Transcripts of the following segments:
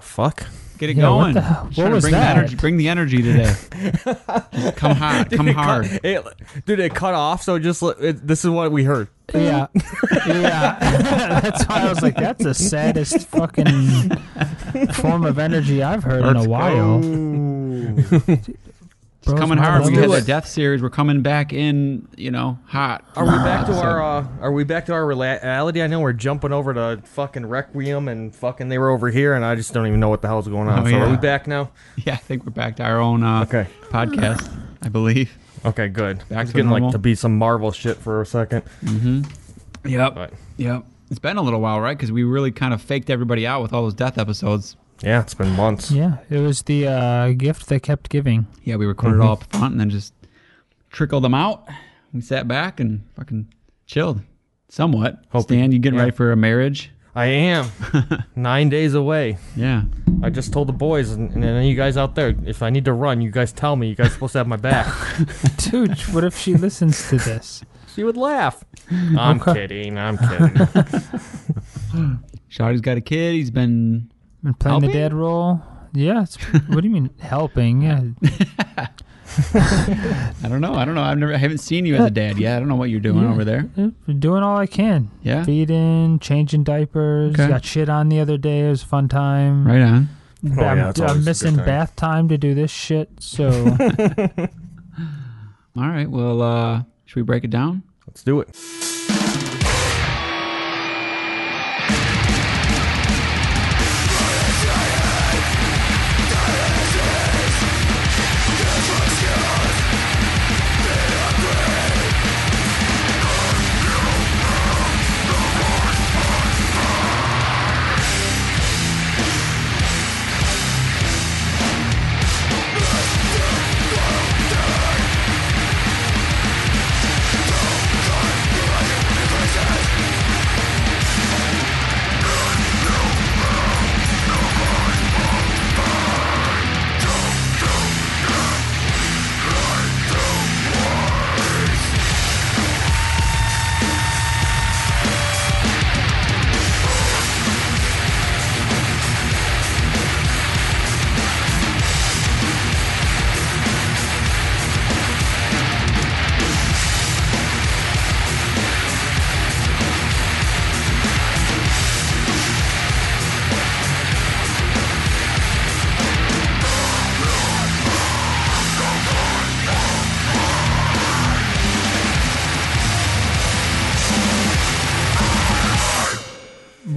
The fuck? Get it Yeah, what going. the what trying to was bring that? The energy, bring the energy today. Just come hot. Come It hard. cut- it, dude, it cut off. So just it, this is what we heard. Yeah, yeah. that's why I was like, that's the saddest fucking form of energy I've heard in a while. Oh. Bros coming hard. We had it. the death series. We're coming back in. You know, hot. Are we back to our? Uh, are we back to our reality? I know we're jumping over to fucking Requiem and fucking they were over here, and I just don't even know what the hell's going on. Oh, so yeah. are we back now? Yeah, I think we're back to our own uh, Okay. podcast. I believe. Okay, good. Back it's to getting normal. like to be some Marvel shit for a second. Mm-hmm. Yep. But Yep. It's been a little while, right? Because we really kind of faked everybody out with all those death episodes. Yeah, it's been months. Yeah, it was the uh, gift that kept giving. Yeah, we recorded it all up front and then just trickled them out. We sat back and fucking chilled somewhat. Hoping- Stan, you getting yeah. ready for a marriage? I am nine days away. Yeah. I just told the boys and, and then you guys out there, if I need to run, you guys tell me. You guys supposed to have my back. Dude, what if she listens to this? she would laugh. I'm Okay. kidding. I'm kidding. Shotty's got a kid. He's been. Been playing Helping? the dad role. Yeah, it's, what do you mean helping? Yeah, I don't know. I don't know. I've never. I haven't seen you as a dad yet. I don't know what you're doing Yeah. over there. doing all I can. Yeah. Feeding, changing diapers. Okay. Got shit on the other day. It was a fun time. Right on. I'm, Oh, yeah, that's always a I'm missing time. bath time to do this shit. So All right. Well, uh, should we break it down? Let's do it.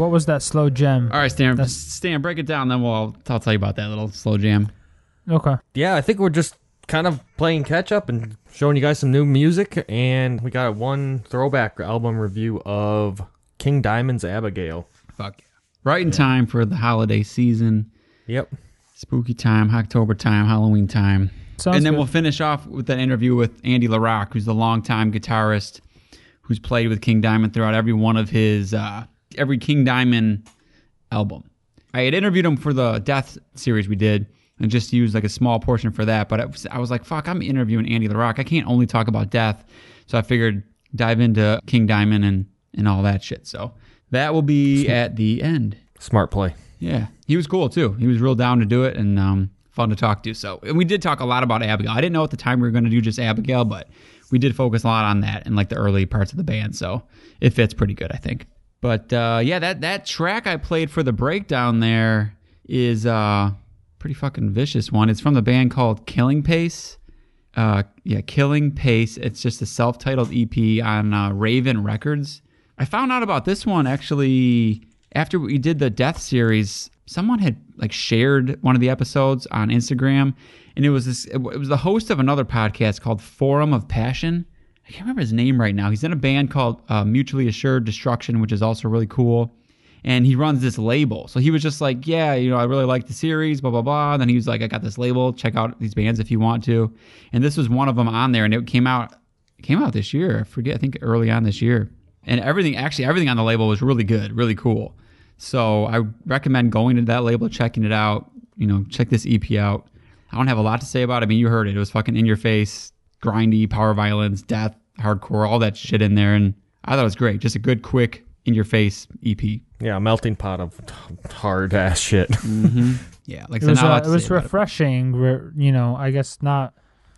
What was that slow jam? All right, Stan. That's- Stan, break it down. Then we'll. I'll tell you about that little slow jam. Okay. Yeah, I think we're just kind of playing catch up and showing you guys some new music. And we got one throwback album review of King Diamond's Abigail. Fuck yeah. Right in time for the holiday season, Yep. spooky time, October time, Halloween time. Sounds and then good. we'll finish off with an interview with Andy LaRocque, who's the longtime guitarist who's played with King Diamond throughout every one of his uh, every King Diamond album. I had interviewed him for the Death series we did, and just used like a small portion for that. But I was, I was like, "Fuck, I'm interviewing Andy LaRocque. I can't only talk about Death." So I figured dive into King Diamond and and all that shit. So that will be at the end. Smart play. Yeah, he was cool too. He was real down to do it and um, fun to talk to. So, and we did talk a lot about Abigail. I didn't know at the time we were going to do just Abigail, but we did focus a lot on that in like the early parts of the band. So it fits pretty good, I think. But uh, yeah, that that track I played for the breakdown there is uh, pretty fucking vicious one. It's from the band called Killing Pace. Uh, yeah, Killing Pace. It's just a self-titled EP on uh, Raven Records. I found out about this one actually after we did the Death series. Someone had like shared one of the episodes on Instagram, and it was this. It was the host of another podcast called Forum of Passion. I can't remember his name right now. He's in a band called uh, Mutually Assured Destruction, which is also really cool. And he runs this label. So he was just like, yeah, you know, I really like the series, blah, blah, blah. And then he was like, I got this label. Check out these bands if you want to. And this was one of them on there. And it came out, came out this year. I forget, I think early on this year. And everything, actually, everything on the label was really good, really cool. So I recommend going to that label, checking it out. You know, check this EP out. I don't have a lot to say about it. I mean, you heard it. It was fucking in your face, grindy, power violence, death, hardcore, all that shit in there. And I thought it was great. Just a good, quick in your face EP. Yeah, a melting pot of hard ass shit. Yeah, like It so was uh, it was say about refreshing. Re- you know, I guess not.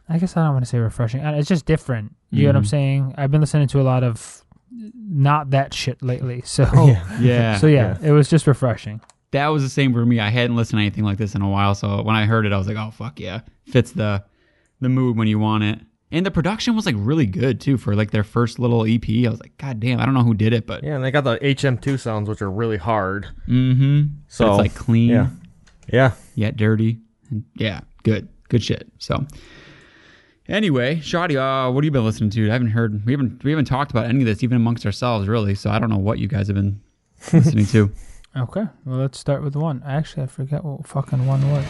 I guess I don't want to say refreshing. Uh, It's just different. You know what I'm Mhm. saying? I've been listening to a lot of not that shit lately. So Yeah, so yeah, it was just refreshing. that was the same for me. I hadn't listened to anything like this in a while, so when I heard it, I was like, "Oh fuck yeah!" Fits the the mood when you want it. And the production was like really good too for like their first little EP. I was like, "God damn!" I don't know who did it, but Yeah, and they got the HM2 sounds, which are really hard. mm-hmm. So So, it's like clean, Yeah. Yeah. yet dirty, yeah, good, good shit. So. Anyway, Shoddy, uh, what have you been listening to? I haven't heard. We haven't. We haven't talked about any of this, even amongst ourselves, really. So I don't know what you guys have been listening to. Okay, well let's start with one. Actually, I forget what fucking one was.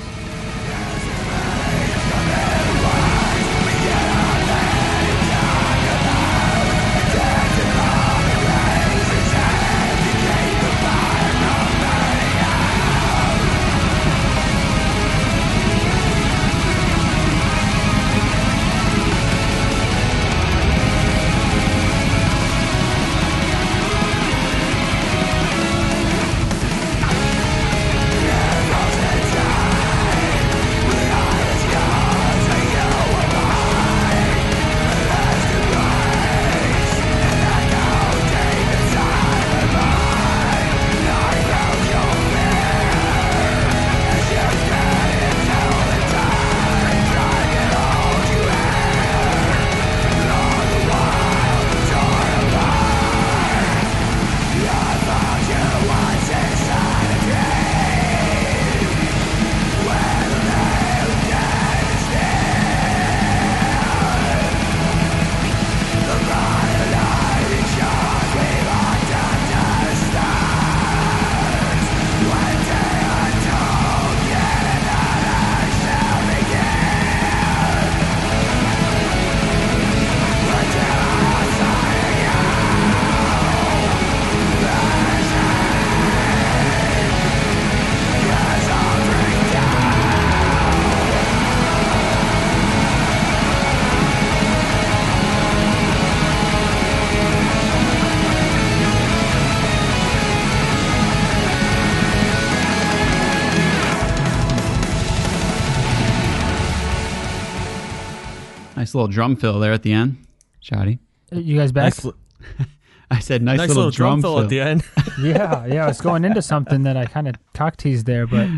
Little drum fill there at the end, Shoddy. Uh, You guys back? Nice, I said nice, nice little, drum, fill at the end. yeah, yeah. I was going into something that I kind of cock teased there, but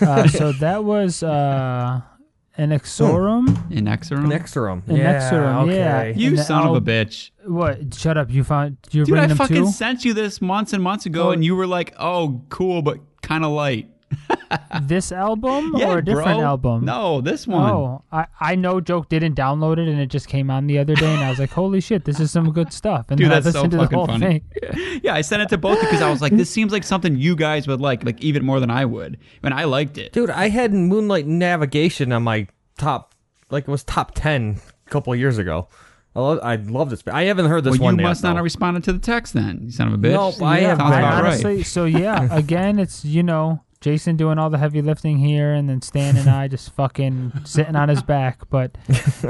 uh, so that was uh, an exorum. in Exerum. Nexterum. An Nexterum, yeah. okay. you And the son of a bitch. What? Shut up! You found you're Dude, I them fucking too. sent you this months and months ago, Oh. and you were like, "Oh, cool, but kind of light." This album Yeah, or a different bro. album? No, this one. Oh, I, I know Joke didn't download it and it just came on the other day and I was like, holy shit, this is some good stuff. And Dude, then I that's so listened to the fucking whole funny. thing. Yeah, I sent it to both because I was like, "This seems like something you guys would like, like even more than I would." And I liked it. Dude, I had Moonlight Navigation on my top, like it was top 10 a couple of years ago. I love, I love this. I haven't heard this well, one you yet, must not though. have responded to the text then, you son of a bitch. Nope, I yeah, have Sounds right. honestly, so yeah, again, it's, you know, Jason doing all the heavy lifting here and then Stan and I just fucking sitting on his back. But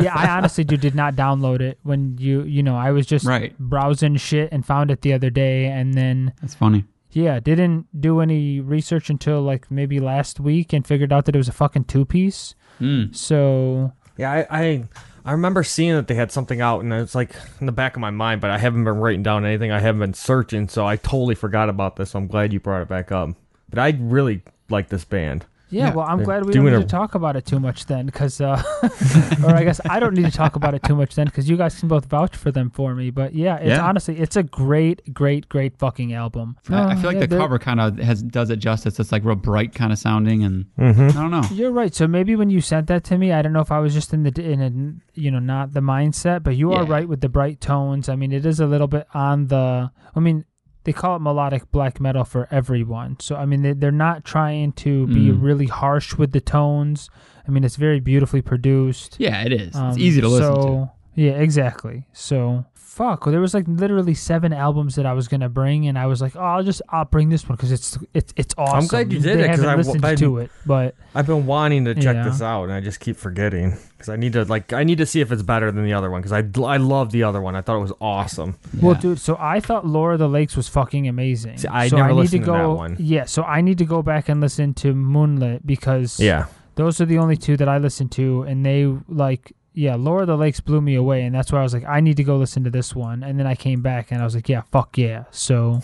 yeah, I honestly do, did not download it when you, you know, I was just Right. browsing shit and found it the other day and then That's funny. Yeah, didn't do any research until like maybe last week and figured out that it was a fucking two piece. Mm. So Yeah, I, I I remember seeing that they had something out, and it's like in the back of my mind, but I haven't been writing down anything. I haven't been searching, so I totally forgot about this. So I'm glad you brought it back up. But I really like this band. yeah, Yeah, well, I'm they're glad we don't need a- to talk about it too much then, because, uh, or I guess I don't need to talk about it too much then, because you guys can both vouch for them for me. But yeah, it's Yeah. honestly, it's a great, great, great fucking album. I, I Uh, feel like yeah, the cover kind of has does it justice. It's like real bright kind of sounding, and Mm-hmm. I don't know. You're right. So maybe when you sent that to me, I don't know if I was just in the in a you know not the mindset, but you are right with the bright tones. I mean, it is a little bit on the. I mean, they call it melodic black metal for everyone. So I mean, they, they're not trying to be Mm. really harsh with the tones. I mean, it's very beautifully produced. Yeah, it is. Um, it's easy to listen so, to. Yeah, exactly. So fuck. There was like literally seven albums that I was gonna bring, and I was like, oh, I'll just I'll bring this one because it's it's it's awesome. I'm glad you did they it, 'cause haven't I- listened I- to it, but I've been wanting to check Yeah. this out, and I just keep forgetting because I need to like I need to see if it's better than the other one because I I love the other one. I thought it was awesome. Well, dude, so I thought Laura the Lakes was fucking amazing. See, I so never I need listened to to go. that one. Yeah, so I need to go back and listen to Moonlit because Yeah, those are the only two that I listened to, and they like yeah, Laura of the Lakes blew me away, and that's why I was like, I need to go listen to this one, and then I came back and I was like, yeah, fuck yeah. So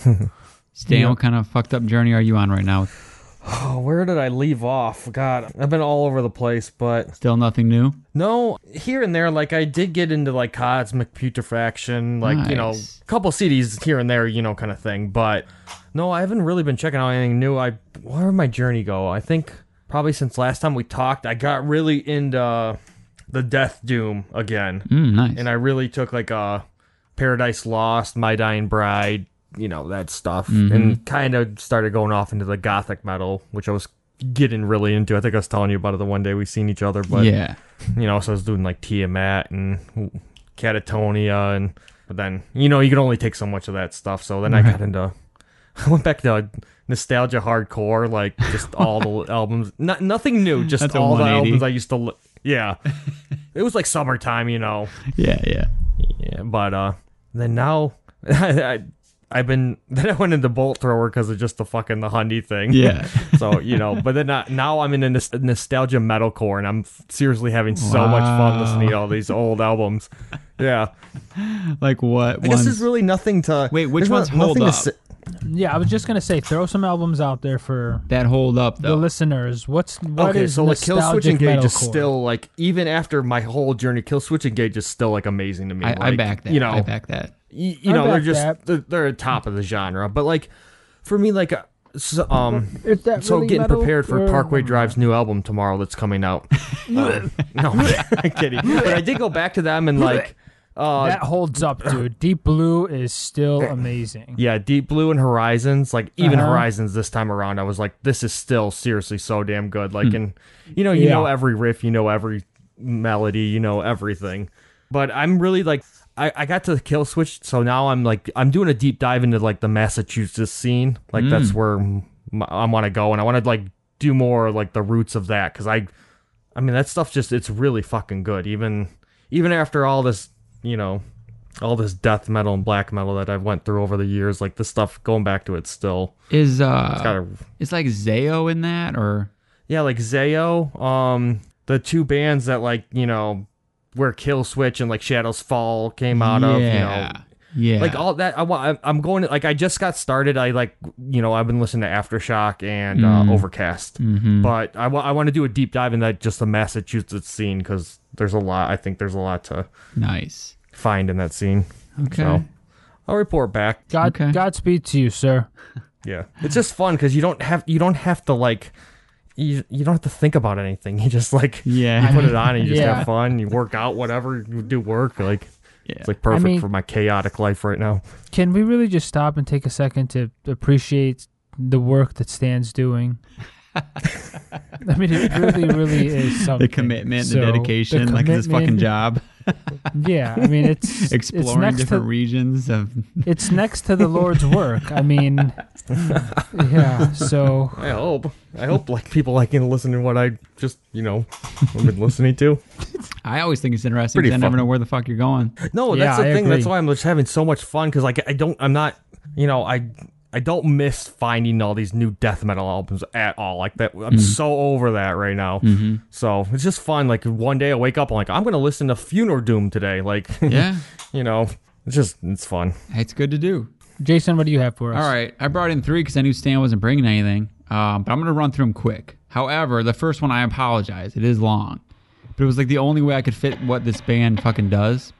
Stan, Yeah. what kind of fucked up journey are you on right now? Oh, where did I leave off? God, I've been all over the place, but Still nothing new? no, here and there, like I did get into like Cosmic Putrefaction, like you know, a couple CDs here and there, you know, kind of thing. But no, I haven't really been checking out anything new. I where did my journey go? I think probably since last time we talked, I got really into the Death Doom again, Mm, nice. and I really took like a Paradise Lost, My Dying Bride, you know, that stuff, Mm-hmm. and kind of started going off into the gothic metal, which I was getting really into. I think I was telling you about it the one day we seen each other, but yeah. you know, so I was doing like Tiamat and Katatonia, and but then you know you can only take so much of that stuff. So then I got into, I went back to nostalgia hardcore, like just all the albums, not nothing new, just That's all the albums I used to. Li- yeah, it was like summertime, you know. Yeah, yeah. Yeah, but uh, then now I. I've been then I went into bolt thrower because of just the fucking the Hundy thing. Yeah. So you know, but then uh, now I'm in a nos- nostalgia metalcore, and I'm f- seriously having so much fun listening to all these old albums. Yeah, Like what? I guess there's really nothing to Wait, which there's ones no- hold up? to say- yeah, I was just gonna say, throw some albums out there for that hold up though. the listeners. What's what okay, is so like Killswitch nostalgic Engage is metalcore? still like even after my whole journey, Killswitch Engage is still like amazing to me. I, I back that. You know, I back that. y- you know they're just they're, they're top of the genre. But like for me, like uh, so, um, Is that so really getting metal prepared for or- Parkway Drive's new album tomorrow that's coming out. Um, no, I'm kidding. But I did go back to them and like. Uh, that holds up, dude. Deep Blue is still amazing. Yeah, Deep Blue and Horizons, like even Uh-huh. Horizons this time around, I was like, this is still seriously so damn good. Like, and you know, you Yeah. know every riff, you know every melody, you know everything. But I'm really like, I, I got to Killswitch, so now I'm like, I'm doing a deep dive into like the Massachusetts scene. Like that's where I want to go, and I want to like do more like the roots of that because I, I mean that stuff just it's really fucking good. Even even after all this, you know, all this death metal and black metal that I've went through over the years, like this stuff going back to it still. Is uh, It's got a it's like Zayo in that or yeah, like Zayo, um, the two bands that like you know where Killswitch and like Shadows Fall came out of, you know, yeah, yeah, like all that. I want. I'm going to like I just got started. I like you know I've been listening to Aftershock and Mm. uh, Overcast, Mhm. but I want I want to do a deep dive in that just the Massachusetts scene because there's a lot. I think there's a lot to nice. find in that scene. Okay. So I'll report back. God, Okay. Godspeed to you, sir. Yeah, it's just fun because you don't have you don't have to like you you don't have to think about anything. You just like Yeah. you put it on and you just Yeah. have fun. You work out, whatever you do work. Like Yeah. it's like perfect mean- for my chaotic life right now. Can we really just stop and take a second to appreciate the work that Stan's doing? I mean, it really, really is something. the commitment, So, the dedication, like it's his fucking job. Yeah, I mean, it's it's Exploring next different to regions of it's next to the Lord's work. I mean, yeah. So I hope. I hope like people like to listen to what I just you know have been listening to. I always think it's interesting Pretty because I never know where the fuck you're going. No, Yeah, that's the I thing. agree. That's why I'm just having so much fun because like I don't. I'm not. You know I. I don't miss finding all these new death metal albums at all. Like that, I'm so over that right now. Mm-hmm. So it's just fun. Like one day I wake up, I'm like, I'm gonna listen to Funeral Doom today. Like, Yeah, you know, it's just it's fun. it's good to do. Jason, what do you have for us? All right, I brought in three because I knew Stan wasn't bringing anything, um, but I'm going to run through them quick. However, the first one, I apologize. It is long, but it was like the only way I could fit what this band fucking does.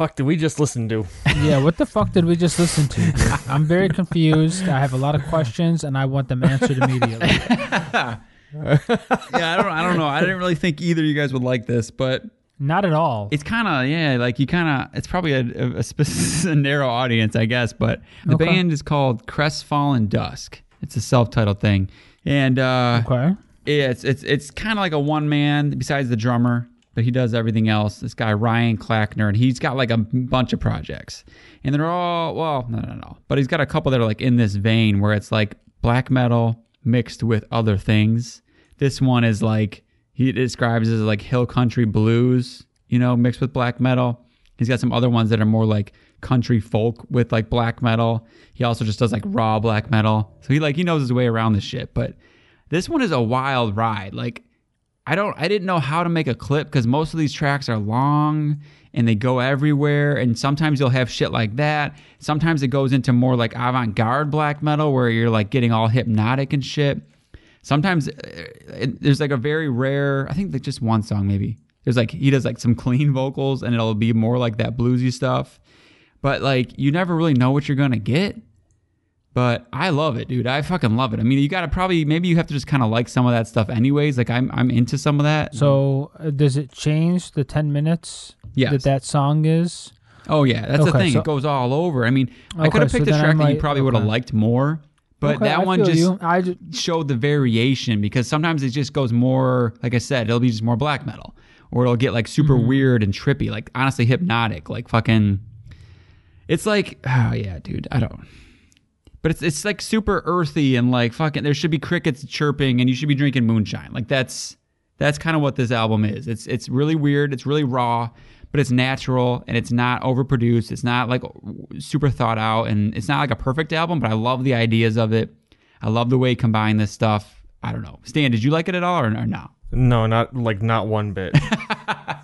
Fuck did we just listen to? Yeah, what the fuck did we just listen to? dude? I'm very confused. I have a lot of questions, and I want them answered immediately. yeah, I don't, I don't know. I didn't really think either of you guys would like this, but Not at all. it's kind of yeah, like you kind of. It's probably a, a, a, spec- a narrow audience, I guess. But the Okay. band is called Crestfallen Dusk. It's a self-titled thing, and uh, Okay. yeah, it's it's it's kind of like a one man besides the drummer, but he does everything else. This guy Ryan Clackner, and he's got like a bunch of projects, and they're all well, no, no, no, but he's got a couple that are like in this vein where it's like black metal mixed with other things. This one is like he describes as like hill country blues, you know, mixed with black metal. He's got some other ones that are more like country folk with like black metal. He also just does like raw black metal. So he like he knows his way around this shit, but this one is a wild ride. Like I don't I didn't know how to make a clip because most of these tracks are long and they go everywhere and sometimes you'll have shit like that. Sometimes it goes into more like avant-garde black metal where you're like getting all hypnotic and shit. Sometimes uh, it, there's like a very rare, I think like just one song maybe. There's like he does like some clean vocals and it'll be more like that bluesy stuff. But like you never really know what you're going to get. But I love it, dude. I fucking love it. I mean, you got to probably maybe you have to just kind of like some of that stuff anyways. Like I'm I'm into some of that. So, uh, does it change the 10 minutes Yes. that that song is? Oh yeah, that's the Okay, thing. so- it goes all over. I mean, I could have so picked a then I track that you probably would have liked more, but Okay, that I one just you. I ju- showed the variation because sometimes it just goes more. Like I said, it'll be just more black metal, or it'll get like super Mm-hmm. weird and trippy, like honestly hypnotic, like fucking. It's like, oh yeah, dude. I don't. But it's it's like super earthy and like fucking. There should be crickets chirping, and you should be drinking moonshine. Like that's that's kind of what this album is. It's it's really weird. It's really raw, but it's natural and it's not overproduced. It's not like super thought out, and it's not like a perfect album. But I love the ideas of it. I love the way he combined this stuff. I don't know. Stan, did you like it at all or, or no? No, not like not one bit.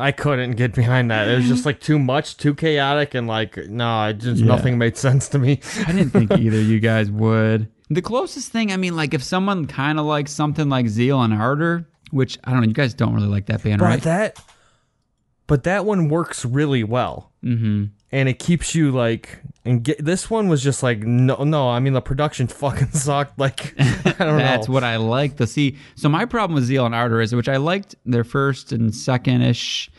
I couldn't get behind that. It was just like too much, too chaotic, and like no, it just Yeah. nothing made sense to me. I didn't think either you guys would. The closest thing, I mean, like if someone kind of likes something like Zeal and Ardor, which I don't know, you guys don't really like that band, But right? that, but that one works really well, mm-hmm. and it keeps you like. And get this one was just like no, no. I mean, the production fucking sucked. Like I don't That's know. what I like to see. So my problem with Zeal and Ardor is, which I liked their first and second ish,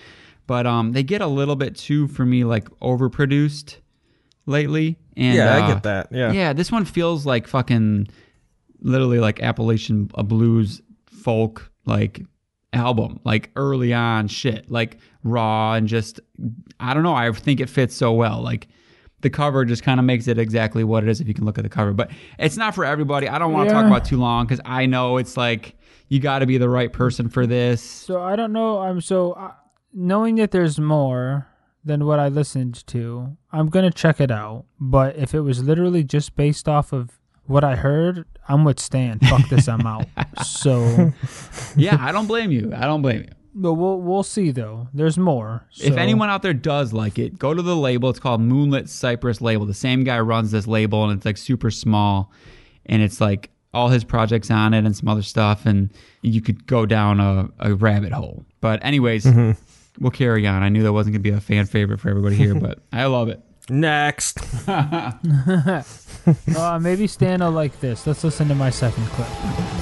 but um, they get a little bit too for me like overproduced lately. And yeah, uh, I get that. Yeah. Yeah, this one feels like fucking literally like Appalachian a blues folk like album, like early on shit, like raw and just I don't know. I think it fits so well. Like the cover just kind of makes it exactly what it is if you can look at the cover. But it's not for everybody. I don't want to talk Yeah. about too long because I know it's like you got to be the right person for this. So I don't know. I'm so uh, knowing that there's more than what I listened to. I'm gonna check it out. But if it was literally just based off of what I heard, I'm with Stan. Fuck this, I'm out. So, yeah, I don't blame you. I don't blame you. But we'll we'll see though. There's more. If anyone out there does like it, go to the label. It's called Moonlit Cypress Label. The same guy runs this label, and it's like super small, and it's like all his projects on it and some other stuff, and you could go down a, a rabbit hole. But anyways, we'll carry on. I knew that wasn't gonna be a fan favorite for everybody here, but I love it. Next. uh, maybe Stan will like this. Let's listen to my second clip.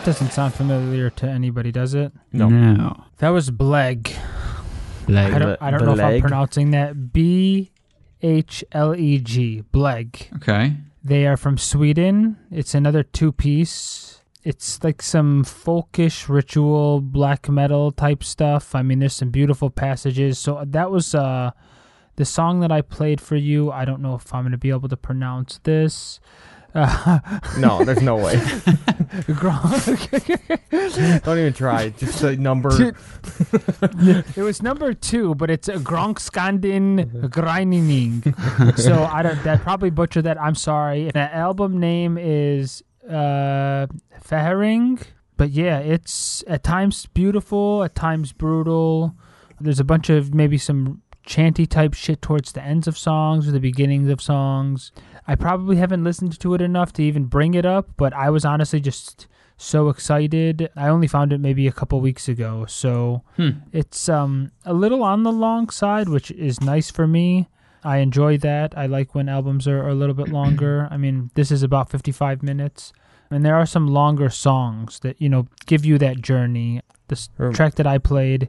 That doesn't sound familiar to anybody, does it? No. No. That was Bhleg. Like, I don't, I don't know if I'm pronouncing that. B H L E G. Bhleg. okay. They are from Sweden. It's another two piece. It's like some folkish ritual black metal type stuff. I mean, there's some beautiful passages. So that was uh, the song that I played for you. I don't know if I'm going to be able to pronounce this. Uh, No, there's no way. Gronk. Don't even try. Just a number. it was number two, but it's a Gronkskandin Greining. so I don't. That probably butchered that. I'm sorry. That album name is uh Fehring. But yeah, it's at times beautiful, at times brutal. There's a bunch of maybe some chanty type shit towards the ends of songs or the beginnings of songs. I probably haven't listened to it enough to even bring it up, but I was honestly just so excited. I only found it maybe a couple weeks ago, so Hmm. it's um a little on the long side, which is nice for me. I enjoy that. I like when albums are, are a little bit longer. I mean, this is about 55 minutes, and there are some longer songs that you know give you that journey. This track that I played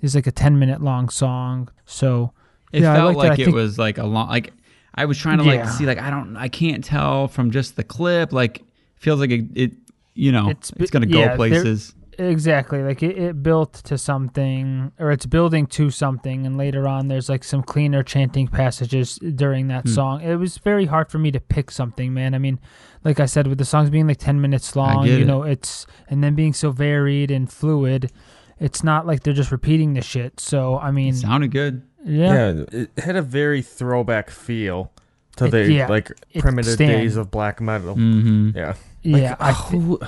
is like a 10 minute long song, so It Yeah, felt like like it think- was like a long like I was trying to like Yeah. see like I don't I can't tell from just the clip like feels like it, it you know It's it's, gonna go yeah, places. Exactly. Like it, it built to something, or it's building to something, and later on there's like some cleaner chanting passages during that Hmm. song. It was very hard for me to pick something, man. I mean, like I said, with the songs being like 10 minutes long, you it. know, it's, and then being so varied and fluid, it's not like they're just repeating the shit. So, I mean, It sounded good. Yeah. Yeah, it had a very throwback feel to It- the yeah, like primitive stand. days of black metal. Mm-hmm. Yeah, Yeah. Like, I, thi- who-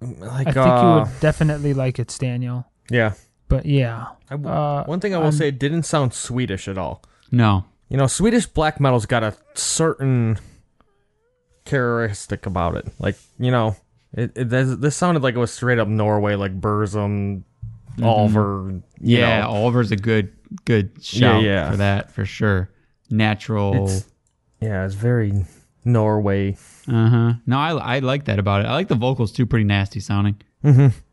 like I think uh, you would definitely like it, Daniel. yeah. But yeah. I, Uh, one thing I will I'm- say, it didn't sound Swedish at all. No. You know, Swedish black metal's got a certain characteristic about it. Like, you know, it, it this, this sounded like it was straight up Norway, like Burzum, Ulver. you Yeah, know. Ulver's a good good shout yeah. for that for sure. Natural. It's- yeah, it's very Norway. Uh huh. No, I I like that about it. I like the vocals too. Pretty nasty sounding.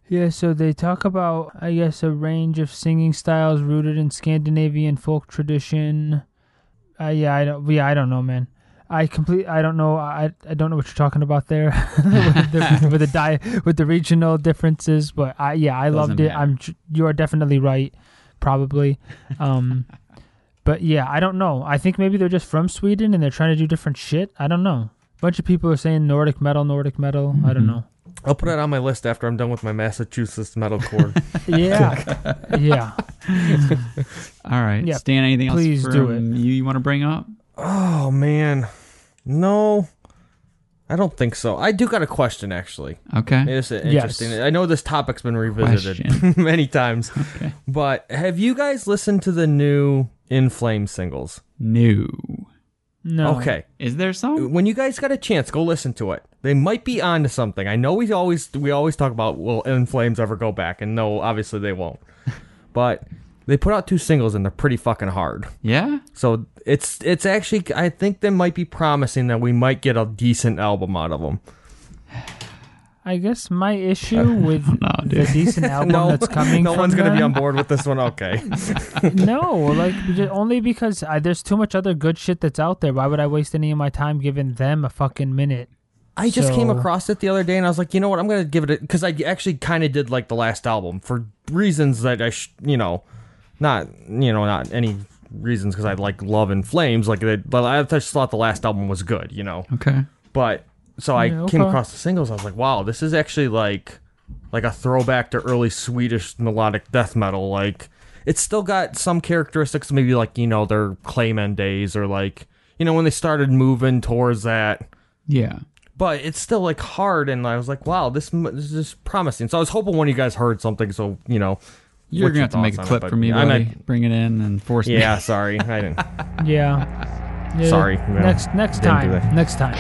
Yeah, so they talk about, I guess, a range of singing styles rooted in Scandinavian folk tradition. Uh, yeah, I don't. Yeah, I don't know, man. I complete. I don't know. I I don't know what you're talking about there with, the, with the di- with the regional differences. But I yeah, I loved it. matter. I'm. You are definitely right. Probably. Um, but yeah, I don't know. I think maybe they're just from Sweden and they're trying to do different shit. I don't know. A bunch of people are saying Nordic metal, Nordic metal. I don't know. I'll put it on my list after I'm done with my Massachusetts metalcore. Yeah, yeah. All right. Yeah, Stan, anything else please from do it. you you want to bring up? oh man, no, I don't think so. I do got a question actually. Okay. It's interesting. I know this topic's been revisited many times, Okay. but have you guys listened to the new In Flame singles? No. No. Okay, Is there some? when you guys got a chance, go listen to it. They might be onto something. I know we always we always talk about will In Flames ever go back, and no, obviously they won't. but they put out two singles and they're pretty fucking hard. Yeah. So it's it's actually I think they might be promising that we might get a decent album out of them. I guess my issue oh, with know, the decent album no, that's coming no from one's gonna be on board with this one. Okay, no, like only because I, there's too much other good shit that's out there. Why would I waste any of my time giving them a fucking minute? I just came across it the other day and I was like, you know what, I'm gonna give it a because I actually kind of did like the last album for reasons that I sh- you know, not you know not any reasons because I like Love and Flames like they, but I just thought the last album was good, you know, Okay. but so I Yeah, came across the singles. I was like, wow, this is actually like like a throwback to early Swedish melodic death metal. Like it's still got some characteristics, maybe like you know their Clayman days or like you know when they started moving towards that. Yeah. But it's still like hard, and I was like, wow, this, m- this is promising. So I was hoping one of you guys heard something. So you know, You're what's gonna your have to make a thoughts on it, clip for me, I buddy. meant- Bring it in and force me. yeah, sorry, I didn't. Yeah. Yeah, Sorry, no. Next next time. Next time.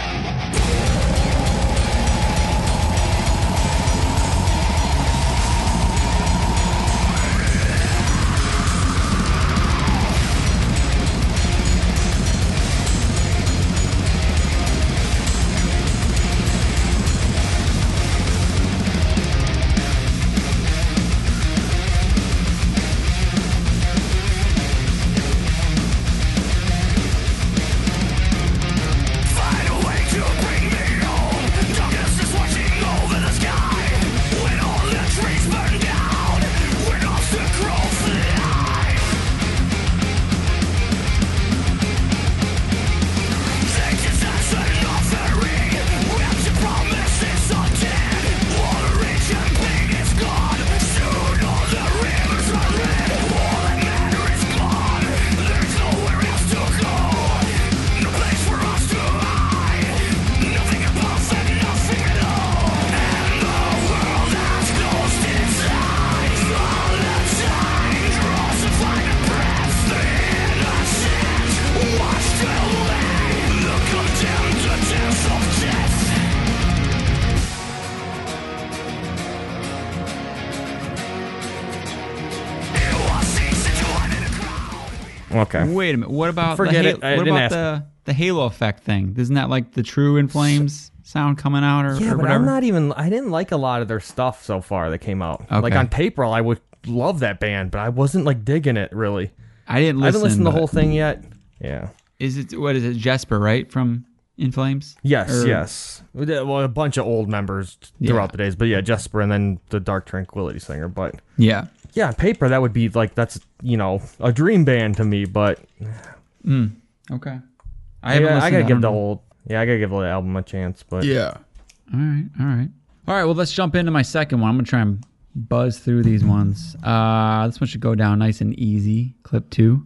Okay. Wait a minute. What about Forget the it. I what didn't about ask. the the Halo effect thing? Isn't that like the true In Flames sound coming out or, Yeah, or but whatever? I'm not even. I didn't like a lot of their stuff so far that came out. Like on paper, I would love that band, but I wasn't like digging it really. I didn't I listen. haven't listened to the whole thing yet. Yeah. Is it what is it? Jesper, right? From In Flames. Yes, Or- yes. Well, a bunch of old members Yeah. throughout the days, but yeah, Jesper and then the Dark Tranquillity singer. But Yeah. Yeah, on paper that would be like that's you know a dream band to me. But mm, Okay. I, I haven't. I, listened, gotta don't give the know. whole yeah, I gotta give the album a chance. But Yeah. All right. All right. All right. Well, let's jump into my second one. I'm gonna try and buzz through these ones. Uh, this one should go down nice and easy. Clip two.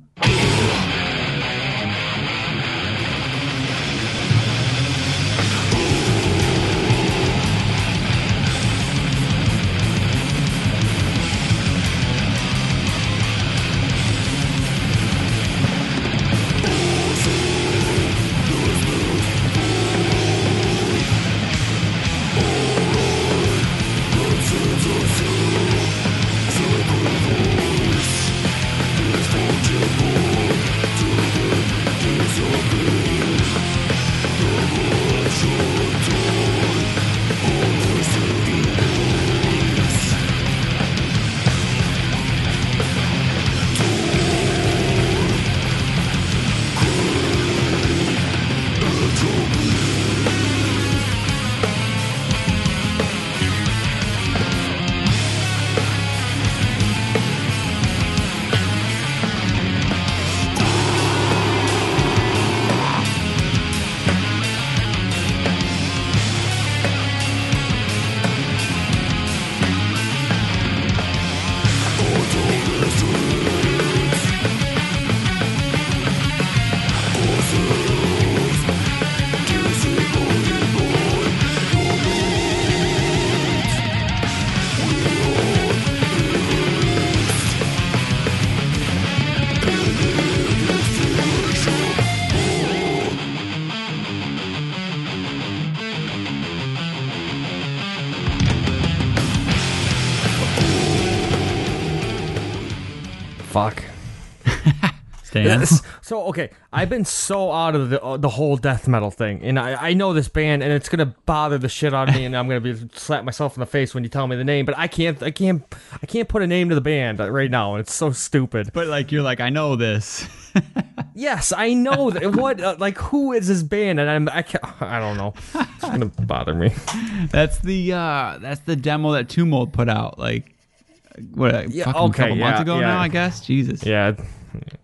Fuck. Stan. So okay, I've been so out of the uh, the whole death metal thing, and I, I know this band, and it's gonna bother the shit out of me, and I'm gonna be slap myself in the face when you tell me the name, but I can't I can't I can't put a name to the band right now, and it's so stupid. But like you're like I know this. Yes, I know that. What uh, like who is this band? And I'm I can't, I don't know. It's gonna bother me. that's the uh that's the demo that Tomb Mold put out like what a Yeah, fucking okay, couple months ago yeah. now I guess. Jesus. Yeah,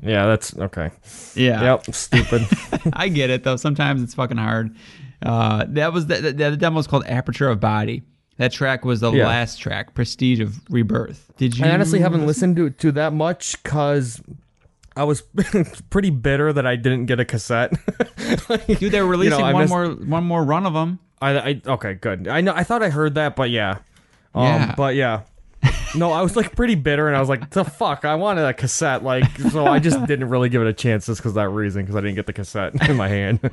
yeah, that's okay. Yeah. Yep, stupid. I get it though. Sometimes it's fucking hard. Uh, that was the, the, the demo was called Aperture of Body. That track was the Yeah. last track, Prestige of Rebirth. Did you? I honestly haven't listened to to that much because I was pretty bitter that I didn't get a cassette. Like, Dude, they're you releasing know, one missed- more one more run of them. I, I okay, good. I know. I thought I heard that, but yeah, um, Yeah. But yeah, no, I was like pretty bitter, and I was like, the fuck, I wanted a cassette. Like, so I just didn't really give it a chance just because that reason, because I didn't get the cassette in my hand.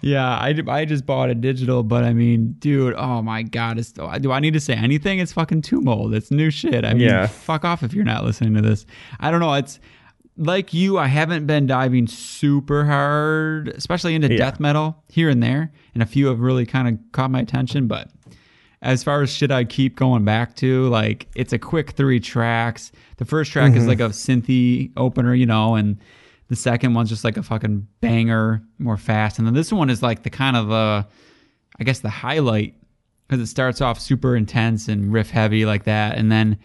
Yeah, I, I just bought a digital, but I mean, dude, oh my god, it's, oh, do I need to say anything? It's fucking too old. It's new shit. I mean, Yeah. fuck off if you're not listening to this. I don't know. It's like you. I haven't been diving super hard, especially into Yeah. death metal here and there, and a few have really kind of caught my attention. But as far as shit I keep going back to, like it's a quick three tracks. The first track Mm-hmm. is like a synthy opener, you know, and the second one's just like a fucking banger, more fast. And then this one is like the kind of uh I guess the highlight because it starts off super intense and riff heavy like that, and then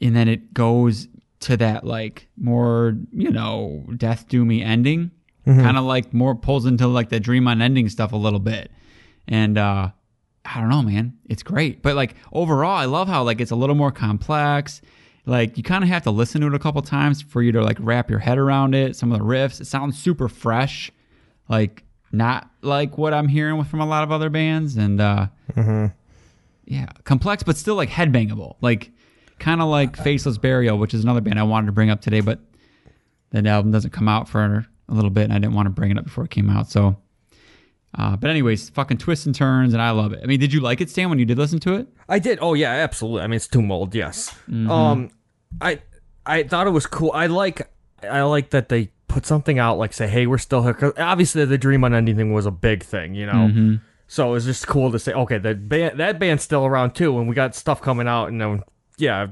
and then it goes to that like more you know death doomy ending, kind of like more pulls into like the Dream Unending stuff a little bit, and uh I don't know, man, it's great. But like overall, I love how like it's a little more complex. Like you kind of have to listen to it a couple times for you to like wrap your head around it. Some of the riffs, it sounds super fresh, like not like what I'm hearing from a lot of other bands, and uh, yeah, complex but still like headbangable, like kind of like Faceless Burial, which is another band I wanted to bring up today, but that album doesn't come out for a little bit, and I didn't want to bring it up before it came out. So, uh, but anyways, fucking twists and turns, and I love it. I mean, did you like it, Stan, when you did listen to it? I did. Oh yeah, absolutely. I mean, it's Tomb Mold. Yes. Mm-hmm. Um, I I thought it was cool. I like I like that they put something out like say, hey, we're still here. obviously, the Dream Unending thing was a big thing, you know. Mm-hmm. So it was just cool to say, okay, that band that band's still around too, and we got stuff coming out, and then yeah,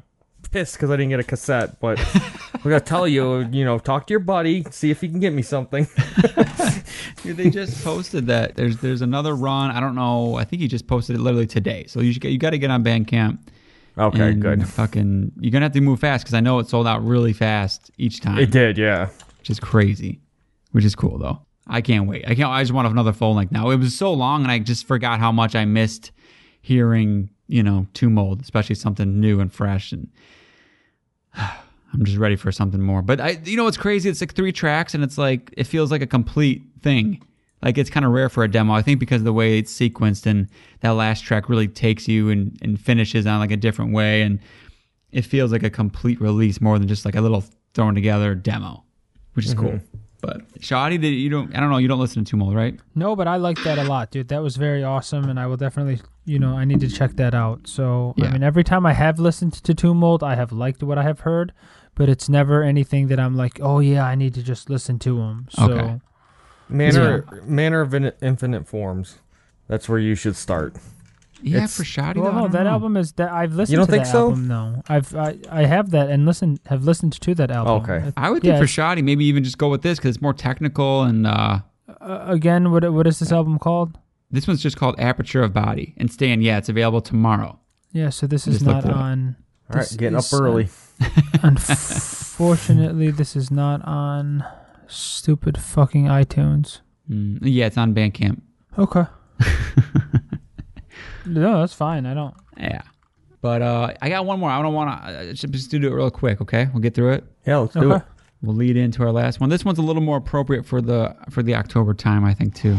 pissed because I didn't get a cassette, but we gotta tell you, you know, talk to your buddy, see if he can get me something. Dude, they just posted that there's there's another run. I don't know. I think he just posted it literally today. So you should get, you got to get on Bandcamp. okay, good. Fucking, you're gonna have to move fast because I know it sold out really fast each time. It did, yeah. which is crazy, which is cool though. I can't wait. I can't. I just want another full length now. It was so long, and I just forgot how much I missed hearing, you know, Tomb Mold, especially something new and fresh. And I'm just ready for something more. But I, you know, what's crazy? It's like three tracks, and it's like it feels like a complete thing. Like it's kind of rare for a demo. I think because of the way it's sequenced, and that last track really takes you and and finishes on like a different way, and it feels like a complete release more than just like a little thrown together demo, which is cool. Mm-hmm. But Shoddy, did you don't? I don't know. You don't listen to Tomb Mold, right? No, but I like that a lot, dude. That was very awesome, and I will definitely, you know, I need to check that out. So, Yeah. I mean, every time I have listened to Tomb Mold, I have liked what I have heard, but it's never anything that I'm like, oh yeah, I need to just listen to them. So, Okay. Manner Manor of Infinite Forms. That's where you should start. Yeah, It's- for Shoddy. well, though, no, that know. album is that I've listened You don't to think that so? album. No, I've I, I have that and listen have listened to that album. Okay. I would Yeah, think for it's- Shoddy, maybe even just go with this because it's more technical. And uh, Uh, again, what what is this album called? This one's just called Aperture of Body. And Stan, yeah, it's available tomorrow. Yeah, so this is Just looked not it up. on. All right, this getting up is, uh, early. Unfortunately, this is not on stupid fucking iTunes. Mm, yeah, it's on Bandcamp. Okay. no, that's fine. I don't. Yeah. But uh, I got one more. I don't want to just do it real quick. Okay, we'll get through it. Yeah, let's do it. Okay. We'll lead into our last one. This one's a little more appropriate for the for the October time, I think, too.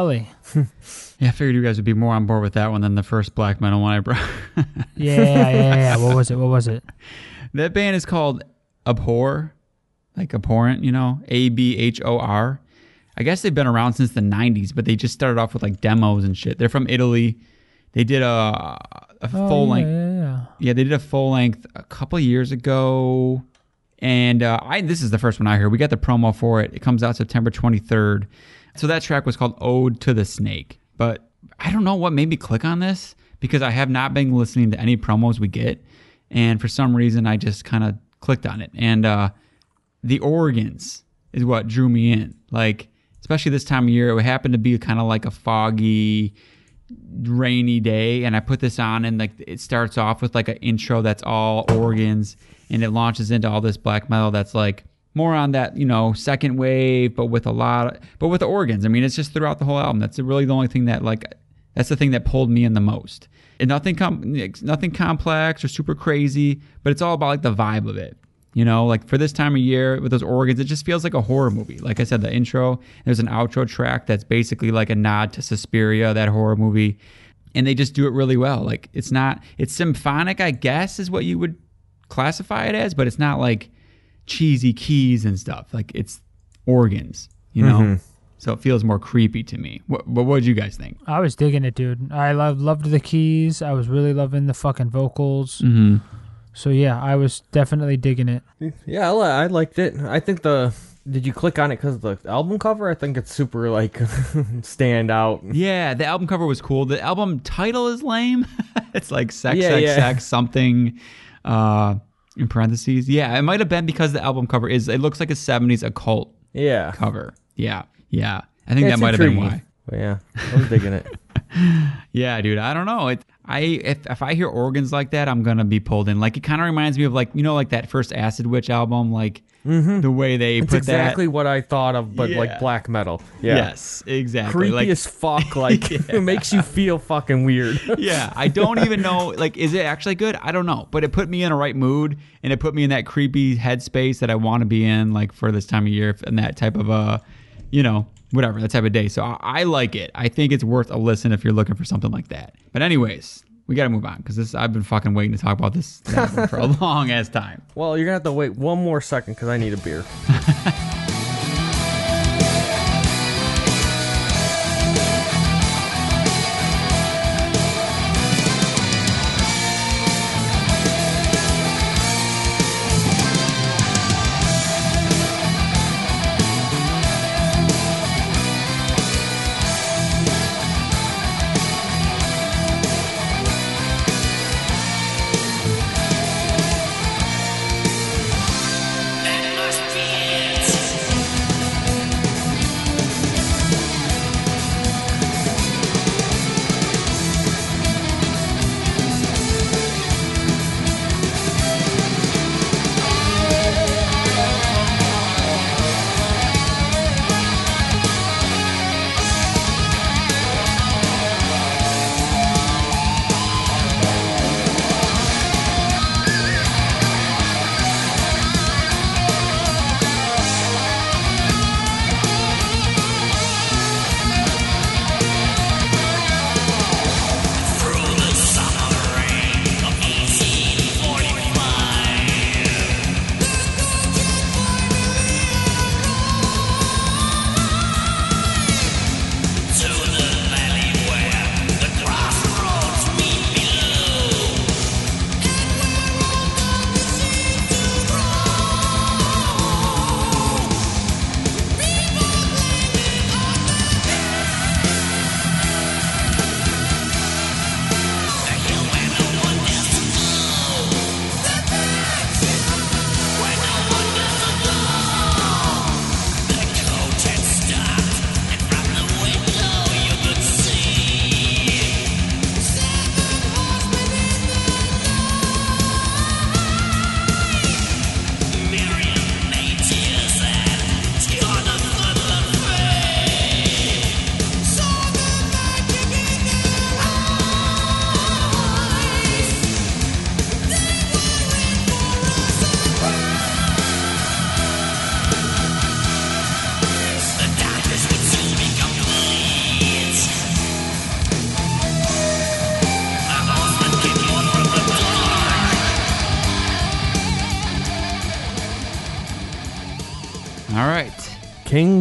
Alley. Yeah, I figured you guys would be more on board with that one than the first black metal one I brought. Yeah, yeah, yeah. What was it? What was it? that band is called Abhor, like abhorrent, you know, A B H O R. I guess they've been around since the '90s, but they just started off with like demos and shit. They're from Italy. They did a a Oh, full yeah, length. Yeah, yeah. Yeah, they did a full length a couple years ago, and uh, I this is the first one I heard. We got the promo for it. It comes out September 23rd. So that track was called "Ode to the Snake." But I don't know what made me click on this because I have not been listening to any promos we get, and for some reason I just kind of clicked on it. And uh, the organs is what drew me in. Like especially this time of year, it happened to be kind of like a foggy rainy day and I put this on and like it starts off with like an intro that's all organs and it launches into all this black metal that's like more on that, you know, second wave but with a lot of, but with the organs. I mean, it's just throughout the whole album. That's really the only thing that like that's the thing that pulled me in the most. And nothing com- nothing complex or super crazy, but it's all about like the vibe of it. You know, like for this time of year with those organs, it just feels like a horror movie. Like I said, the intro, there's an outro track that's basically like a nod to Suspiria, that horror movie. and they just do it really well. Like it's not it's symphonic, I guess, is what you would classify it as, but it's not like cheesy keys and stuff. Like it's organs, you know. Mm-hmm. So it feels more creepy to me. What, but what did you guys think? I was digging it, dude. I loved loved the keys. I was really loving the fucking vocals. Mm-hmm. So yeah, I was definitely digging it. Yeah, I, li- I liked it. I think the did you click on it because the album cover? I think it's super like stand out. Yeah, the album cover was cool. The album title is lame. it's like sex, Yeah, sex, yeah. sex, something uh, in parentheses. Yeah, it might have been because the album cover is. It looks like a '70s occult Yeah, cover. Yeah, yeah. I think that might have been intriguing. why. But yeah, I was digging it. Yeah, dude. I don't know. It, I if if I hear organs like that, I'm gonna be pulled in. Like it kind of reminds me of like you know like that first Acid Witch album, like the way they It's put exactly that. what I thought of, but Yeah. like black metal. Yeah. Yes, exactly. Creepy like, as fuck. Like it makes you feel fucking weird. yeah, I don't even know. Like, is it actually good? I don't know, but it put me in a right mood, and it put me in that creepy headspace that I want to be in, like for this time of year, and that type of uh, you know, whatever that type of day. So I, I like it. I think it's worth a listen if you're looking for something like that. But anyways, we got to move on because this I've been fucking waiting to talk about this for a long ass time. well, you're gonna have to wait one more second because I need a beer.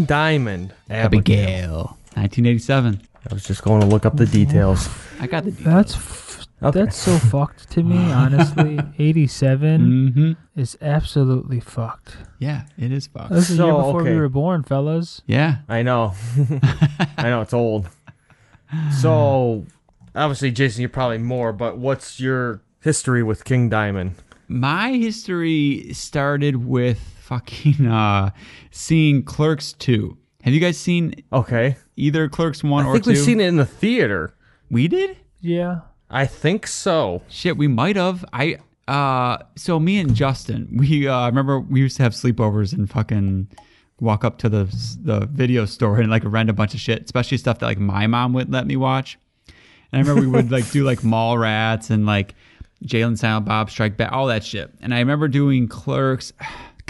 Diamond. Abigail, 1987. I was just going to look up the details. I got the details. That's f- Okay. that's so fucked to me, honestly. 87 Mm-hmm. is absolutely fucked. Yeah, it is fucked. That was the year before okay. we were born, fellas. Yeah. I know. I know it's old. So, obviously, Jason, you're probably more, but what's your history with King Diamond? My history started with fucking uh seeing Clerks 2. Have you guys seen Okay. either Clerks 1 or I or think 2? we've seen it in the theater. We did? Yeah. I think so. Shit, we might have. I uh so me and Justin, we uh remember we used to have sleepovers and fucking walk up to the the video store and like rent a bunch of shit, especially stuff that like my mom wouldn't let me watch. And I remember we would like do like Mallrats and like Jay and Silent Bob Strike Back, all that shit. And I remember doing Clerks.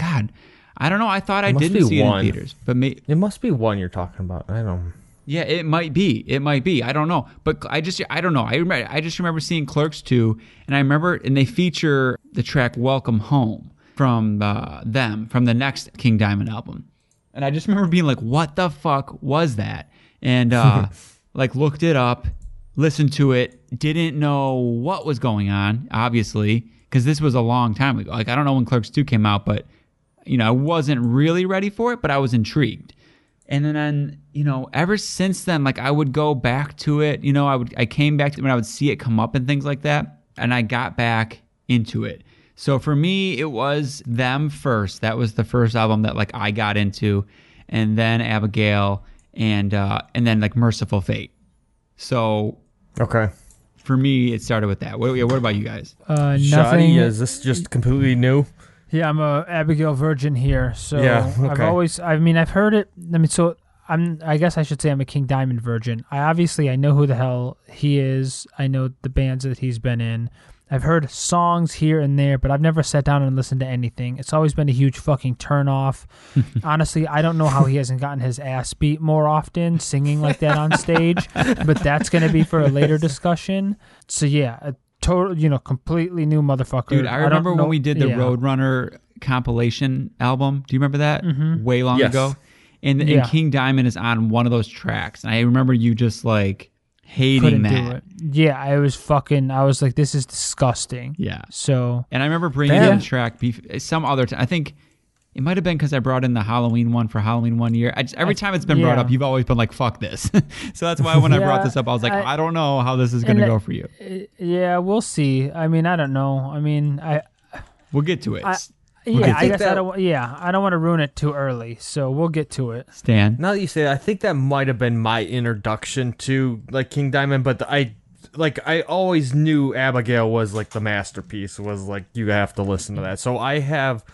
God, I don't know. I thought I didn't see it in theaters, but It must be one you're talking about. I don't. Yeah, it might be. It might be. I don't know. But I just I don't know. I remember I just remember seeing Clerks 2 and I remember and they feature the track Welcome Home from uh, them from the next King Diamond album. And I just remember being like what the fuck was that? And uh like looked it up, listened to it, didn't know what was going on, obviously, cuz this was a long time ago. Like I don't know when Clerks 2 came out, but you know, I wasn't really ready for it, but I was intrigued. And then, you know, ever since then, like I would go back to it. You know, I would I came back to when I would see it come up and things like that, and I got back into it. So for me, it was them first. That was the first album that like I got into, and then Abigail, and uh, and then like Mercyful Fate. So Okay. for me, it started with that. What, what about you guys? Uh, Shoddy, nothing. is this just completely new? Yeah, I'm a Abigail virgin here, so Yeah, I've always. I mean, I've heard it. I mean, so I'm. I guess I should say I'm a King Diamond virgin. I obviously I know who the hell he is. I know the bands that he's been in. I've heard songs here and there, but I've never sat down and listened to anything. It's always been a huge fucking turnoff. Honestly, I don't know how he hasn't gotten his ass beat more often singing like that on stage, but that's going to be for a later discussion. So yeah, total, you know, completely new motherfucker. Dude, I don't remember know- when we did the yeah. Roadrunner compilation album. Do you remember that? Mhm. Way long Yes. ago. And, Yeah. and King Diamond is on one of those tracks. And I remember you just like hating couldn't that. do it. Yeah, I was fucking. I was like, this is disgusting. Yeah. So And I remember bringing Damn. in the track some other time. I think it might have been because I brought in the Halloween one for Halloween one year. I just, every I- time it's been brought up, you've always been like, fuck this. so that's why when I brought this up, I was like, I, I- don't know how this is going to go for you. uh, yeah, we'll see. I mean, I don't know. I mean, I We'll get to it. I- S- yeah, I think guess I don't. Yeah, I don't want to ruin it too early. So we'll get to it. Stan. Now that you say that, I think that might have been my introduction to like King Diamond, but I like I always knew Abigail was like the masterpiece. Was like you have to listen to that. So I have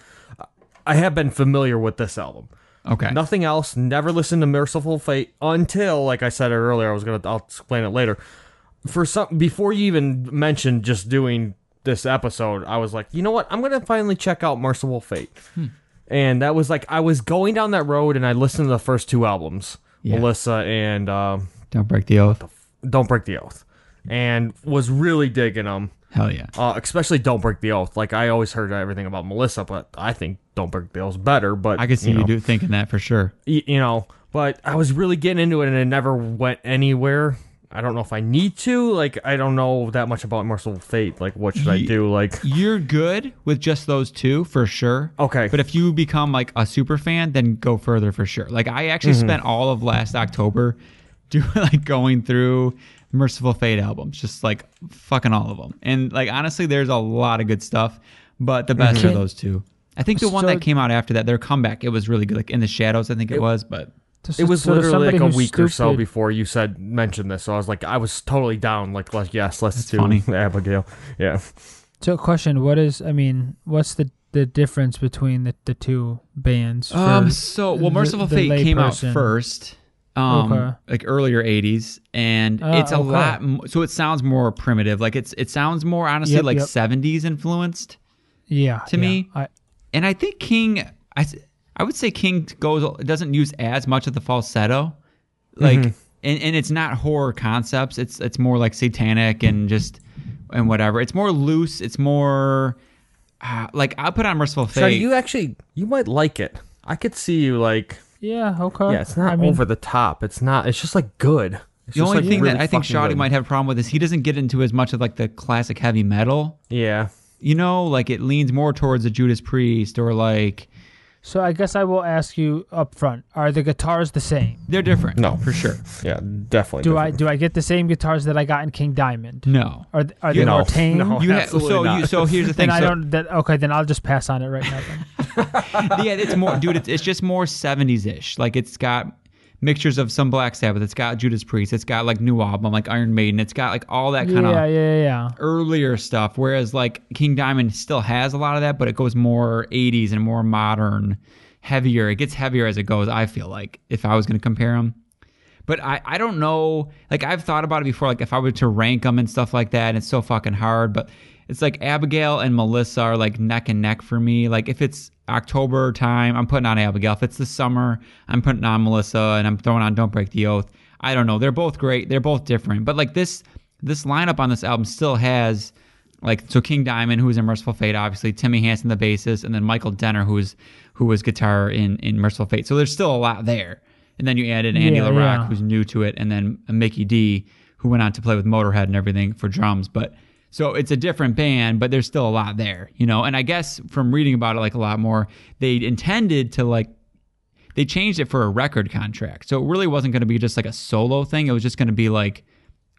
I have been familiar with this album. Okay. Nothing else. Never listened to Mercyful Fate until, like I said earlier, I was gonna. I'll explain it later. For some, before you even mentioned just doing this episode, I was like, you know what? I'm gonna finally check out Mercyful Fate. And that was like I was going down that road, and I listened to the first two albums, Yeah. Melissa and um, Don't break the oath. Don't Break the Oath, and was really digging them. Hell yeah. Uh, especially Don't Break the Oath. Like I always heard everything about Melissa, but I think Don't Break the Oath better. But I could see you, know. do thinking that for sure. y- you know but i was really getting into it and it never went anywhere i don't know if i need to like i don't know that much about mercyful fate like what should i do like You're good with just those two for sure. okay But if you become like a super fan, then go further for sure. Like I actually Mm-hmm. spent all of last October doing like going through Mercyful Fate albums, just like fucking all of them. And like honestly, there's a lot of good stuff, but the best Mm-hmm. are those two. I think the one that came out after that, their comeback, it was really good. Like in the shadows, I think it, was. But it was So literally like a who's week or so before you said mentioned this so i was like i was totally down like let, yes let's do funny. abigail yeah So, question: What is? I mean, what's the the difference between the, the two bands? Um. So, well, Mercyful the Fate lay came person? out first. Um, Okay. like earlier '80s, and Ah, it's a okay. lot. So it sounds more primitive. Like it's it sounds more honestly Yep, like yep. '70s influenced. Yeah. to yeah. me- I, And I think King, i i would say King goes doesn't use as much of the falsetto, like, Mm-hmm. and, and it's not horror concepts. It's it's more like satanic and just and whatever. It's more loose. It's more uh, like I put on Mercyful so Fate. you actually you might like it i could see you like yeah. Okay. yeah it's not I mean, over the top it's not it's just like good it's the just, only like, thing really that I think fucking Shoddy good. might have a problem with is he doesn't get into as much of like the classic heavy metal. yeah You know, like it leans more towards a Judas Priest or like So I guess I will ask you up front: Are the guitars the same? they're different. No. for sure. yeah definitely Do I do I get the same guitars that I got in King Diamond? No. Are th- are they know, more tame? no. You ha- absolutely so you so here's the thing. Then I don't. That, okay, then I'll just pass on it right now. Then. yeah, it's more, dude. It's, it's just more '70s ish. Like it's got mixtures of some Black Sabbath. It's got Judas Priest. It's got like new album, like Iron Maiden. It's got like all that kind of yeah, yeah, yeah. earlier stuff. Whereas like King Diamond still has a lot of that, but it goes more '80s and more modern, heavier. It gets heavier as it goes. I feel like if I was going to compare them. But I, I don't know. Like I've thought about it before. Like if I were to rank them and stuff like that, and it's so fucking hard. But it's like Abigail and Melissa are like neck and neck for me. Like if it's October time, I'm putting on Abigail. If it's the summer, I'm putting on Melissa, and I'm throwing on Don't Break the Oath. I don't know. They're both great. They're both different. But like this this lineup on this album still has like so King Diamond, who was in Mercyful Fate, obviously Timi Hansen, the bassist, and then Michael Denner, who's who was guitar in in Mercyful Fate. So there's still a lot there. And then you added Andy Yeah, LaRocque, yeah. who's new to it, and then Mikkey Dee, who went on to play with Motorhead and everything for drums. But so it's a different band, but there's still a lot there, you know. And I guess from reading about it like a lot more, they intended to like they changed it for a record contract. So it really wasn't going to be just like a solo thing. It was just going to be like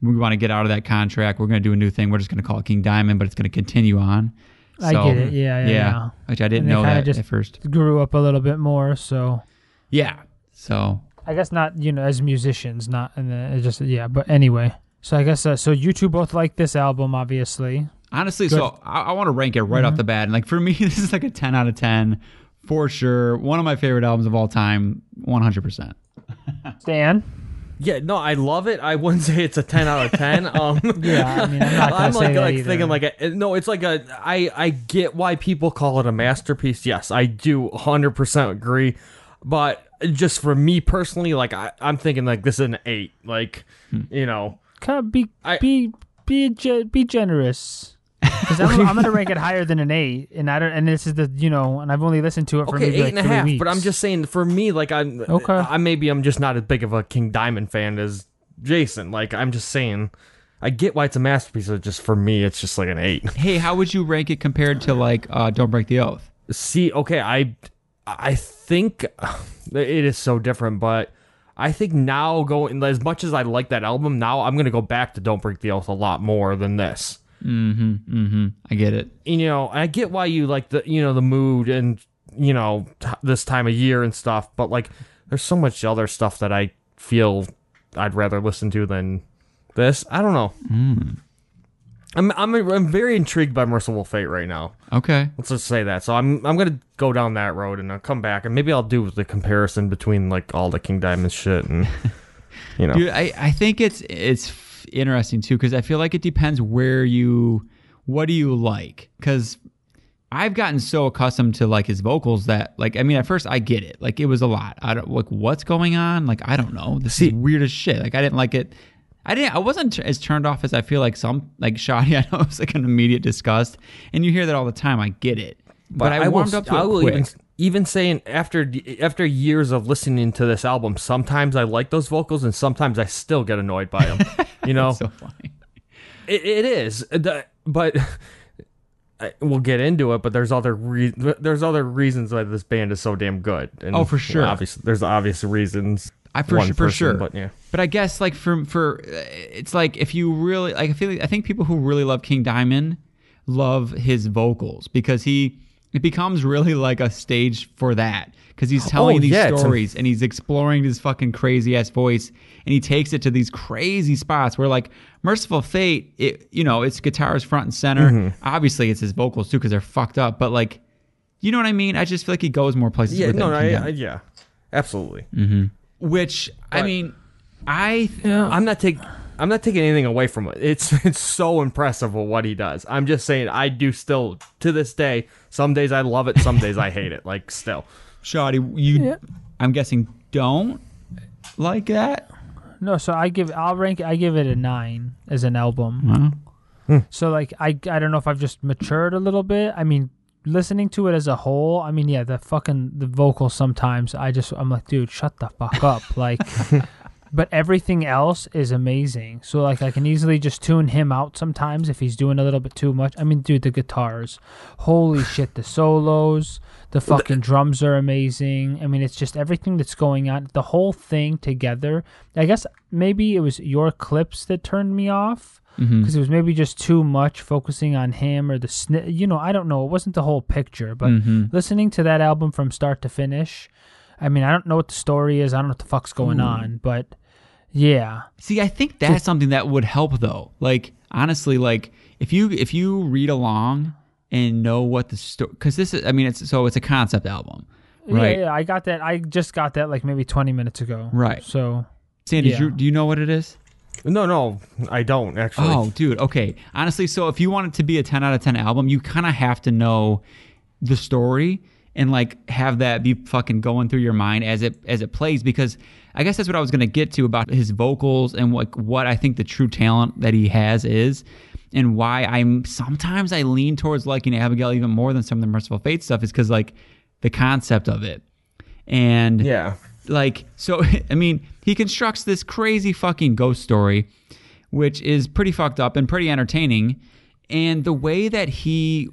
we want to get out of that contract. We're going to do a new thing. We're just going to call it King Diamond, but it's going to continue on. I So, get it. Yeah, yeah, yeah. Which I didn't know that just- at first. Grew up a little bit more, so Yeah. So I guess not. You know, as musicians, not and just yeah. But anyway, so I guess uh, so. You two both like this album, obviously. honestly, Good. so I, I want to rank it right off the bat. And like for me, this is like a 10 out of 10 for sure. One of my favorite albums of all time, 100%. Stan. Yeah, no, I love it. I wouldn't say it's a ten out of ten. Um, Yeah, I mean, I'm not I'm like like thinking like a, no, it's like a I I get why people call it a masterpiece. Yes, I do 100 percent agree, but just for me personally, like I, I'm thinking like this is an eight. Like you know, Kind of be I- be be ge- be generous. Because I'm, I'm gonna rank it higher than an eight, and I don't. And this is the you know, and I've only listened to it for okay, maybe eight like and a half. weeks. But I'm just saying for me, like I'm Okay. I maybe I'm just not as big of a King Diamond fan as Jason. Like I'm just saying. I get why it's a masterpiece. But just for me, it's just like an eight. Hey, how would you rank it compared to like uh, Don't Break the Oath? See, okay, I I think it is so different, but I think now going as much as I like that album, now I'm gonna go back to Don't Break the Oath a lot more than this. Mm-hmm, mm-hmm. I get it. You know, I get why you like the you know the mood and you know t- this time of year and stuff, but like there's so much other stuff that I feel I'd rather listen to than this. I don't know. Mm. I'm I'm I'm very intrigued by Mercyful Fate right now. Okay. Let's just say that. So I'm I'm gonna go down that road and I'll come back and maybe I'll do the comparison between like all the King Diamond shit and you know. Dude, I, I think it's it's interesting too because I feel like it depends where you what do you like because I've gotten so accustomed to like his vocals that like I mean at first I get it like it was a lot I don't like what's going on like I don't know this See- is weird as shit like I didn't like it I didn't I wasn't as turned off as I feel like some like Shoddy I know it's like an immediate disgust and you hear that all the time I get it but, I, will, warmed up to I it will quick. even even saying after after years of listening to this album, sometimes I like those vocals and sometimes I still get annoyed by them. you know, so funny it, it is, but. I- We'll get into it, but there's other re- there's other reasons why this band is so damn good. And, Oh, for sure. Obviously, there's obvious reasons. I for, one su- for person, sure. but yeah. But I guess like for for uh, it's like if you really like I feel like, I think people who really love King Diamond love his vocals because he it becomes really like a stage for that because he's telling Oh, these yeah, it's a- stories and he's exploring his fucking crazy ass voice and he takes it to these crazy spots where like Mercyful Fate it you know it's guitars front and center Mm-hmm. obviously it's his vocals too because they're fucked up but like you know what I mean I just feel like he goes more places Yeah, with no, no, I, I, yeah, absolutely. Which I mean I yeah. I'm not taking I'm not taking anything away from it. It's it's so impressive with what he does. I'm just saying I do still to this day. Some days I love it, some days I hate it. Like still, Shoddy, you, Yeah. I'm guessing, don't like that. No, so I give I'll rank I give it a nine as an album. Well, So like I I don't know if I've just matured a little bit. I mean, listening to it as a whole, I mean, yeah, the fucking the vocals sometimes I just I'm like, dude, shut the fuck up. Like but everything else is amazing. So like I can easily just tune him out sometimes if he's doing a little bit too much. I mean, dude, the guitars. Holy shit, the solos, the fucking drums are amazing. I mean, it's just everything that's going on, the whole thing together. I guess maybe it was your clips that turned me off Mm-hmm. because it was maybe just too much focusing on him or the sni- you know I don't know it wasn't the whole picture but Mm-hmm. listening to that album from start to finish I mean I don't know what the story is I don't know what the fuck's going on but yeah see, I think that's something that would help though. Like honestly, like if you if you read along and know what the story, because this is, I mean, it's so it's a concept album, right? yeah, yeah I got that I just got that like maybe 20 minutes ago Right. so Sandy, Yeah. do, you, do you know what it is? No, no, I don't actually. Oh, dude. Okay. Honestly, so if you want it to be a 10 out of 10 album, you kind of have to know the story and like have that be fucking going through your mind as it as it plays because I guess that's what I was gonna get to about his vocals and like what I think the true talent that he has is and why I'm sometimes I lean towards liking Abigail even more than some of the Mercyful Fate stuff is because like the concept of it and Yeah. Like so i mean he constructs this crazy fucking ghost story which is pretty fucked up and pretty entertaining. And the way that he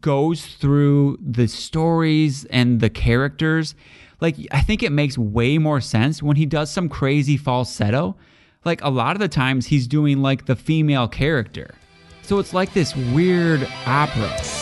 goes through the stories and the characters like i think it makes way more sense when he does some crazy falsetto. Like a lot of the times he's doing like the female character. So it's like this weird opera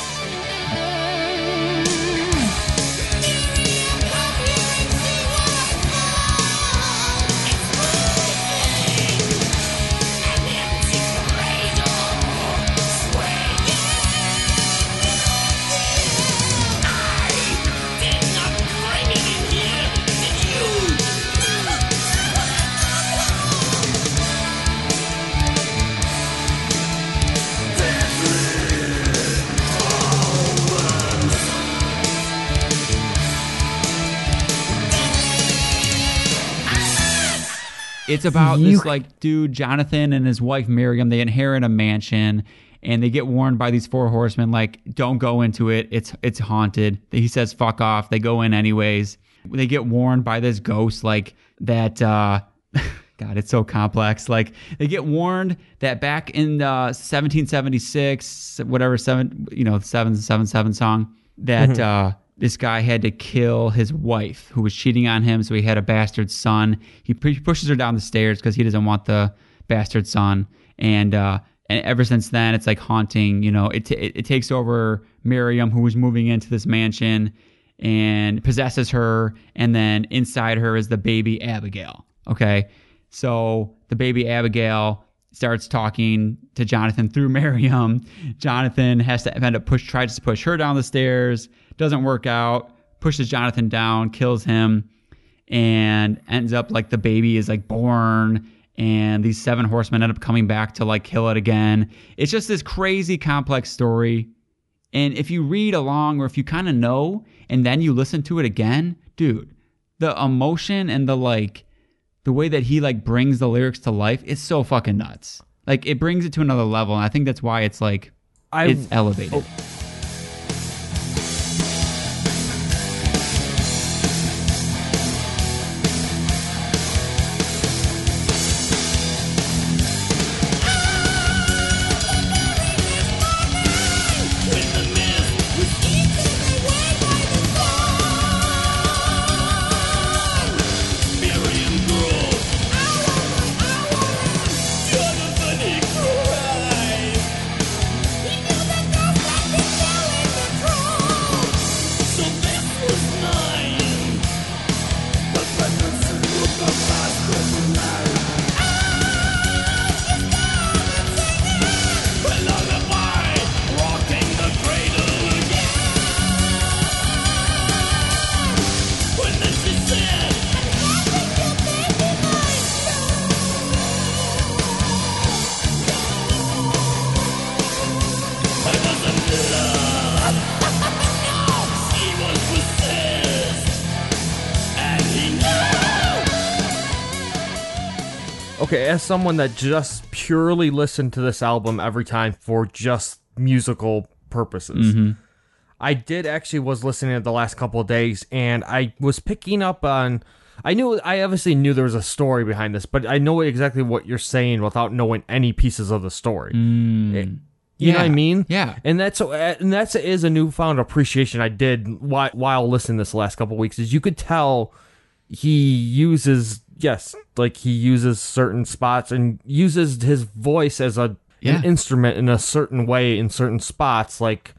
It's about You- this like dude, Jonathan and his wife Miriam. They inherit a mansion and they get warned by these four horsemen, like, don't go into it. It's it's haunted. He says, fuck off. They go in anyways. They get warned by this ghost, like that uh God, it's so complex. Like they get warned that back in uh, 1776, whatever seven, you know, seven seven seven song, that uh, this guy had to kill his wife who was cheating on him. So he had a bastard son. He pushes her down the stairs because he doesn't want the bastard son. And uh, and ever since then, it's like haunting. You know, it t- it, takes over Miriam, who was moving into this mansion, and possesses her. And then inside her is the baby Abigail. Okay. So the baby Abigail starts talking to Jonathan through Miriam. Jonathan has to end up push tries to push her down the stairs, doesn't work out, pushes Jonathan down, kills him, and ends up like the baby is like born and these seven horsemen end up coming back to like kill it again. It's just this crazy complex story. And if you read along or if you kind of know and then you listen to it again, dude, the emotion and the like the way that he like brings the lyrics to life is so fucking nuts. Like it brings it to another level, and I think that's why it's like I it's elevated. Oh. Okay, as someone that just purely listened to this album every time for just musical purposes, mm-hmm. I did actually was listening to the last couple of days, and I was picking up on. I knew I obviously knew there was a story behind this, but I know exactly what you're saying without knowing any pieces of the story. It- you know what I mean? yeah. And that's eh, and that's is a newfound appreciation I did while, while listening this last couple of weeks. Is you could tell he uses yes, like he uses certain spots and uses his voice as a Yeah. an instrument in a certain way in certain spots. Like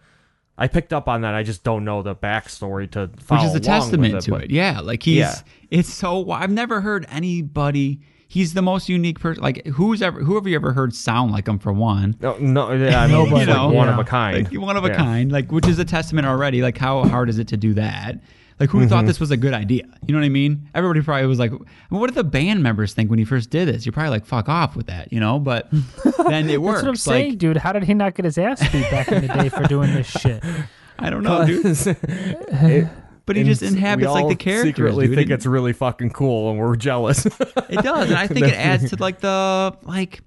I picked up on that. I just don't know the backstory to follow which is a testament with to but- it. Yeah, like he's Yeah. it's so I've never heard anybody. He's the most unique person. Like who's ever whoever you ever heard sound like him for one. No, no, yeah, Nobody, like you know, one of a kind. Like one of a Yeah. kind, like which is a testament already. Like how hard is it to do that? Like who Mm-hmm. thought this was a good idea? You know what I mean? Everybody probably was like, "What did the band members think when he first did this?" You're probably like, "Fuck off with that," you know. But then it works. That's what I'm saying, like, dude. How did he not get his ass beat back in the day for doing this shit? I don't know, dude. it- But he just inhabits we like all the characters. Secretly dude. think It- it's really fucking cool, and we're jealous. It does, and I think it adds to like the like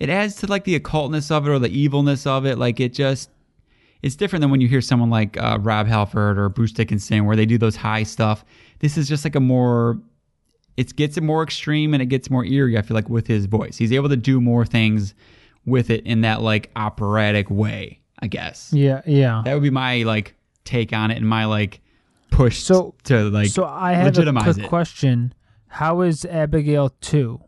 it adds to like the occultness of it or the evilness of it. Like it just it's different than when you hear someone like uh, Rob Halford or Bruce Dickinson where they do those high stuff. This is just like a more it gets more extreme and it gets more eerie. I feel like with his voice, he's able to do more things with it in that like operatic way. I guess Yeah, yeah. that would be my like take on it and my like push So- to like so I have a quick it. question. How is Abigail 2?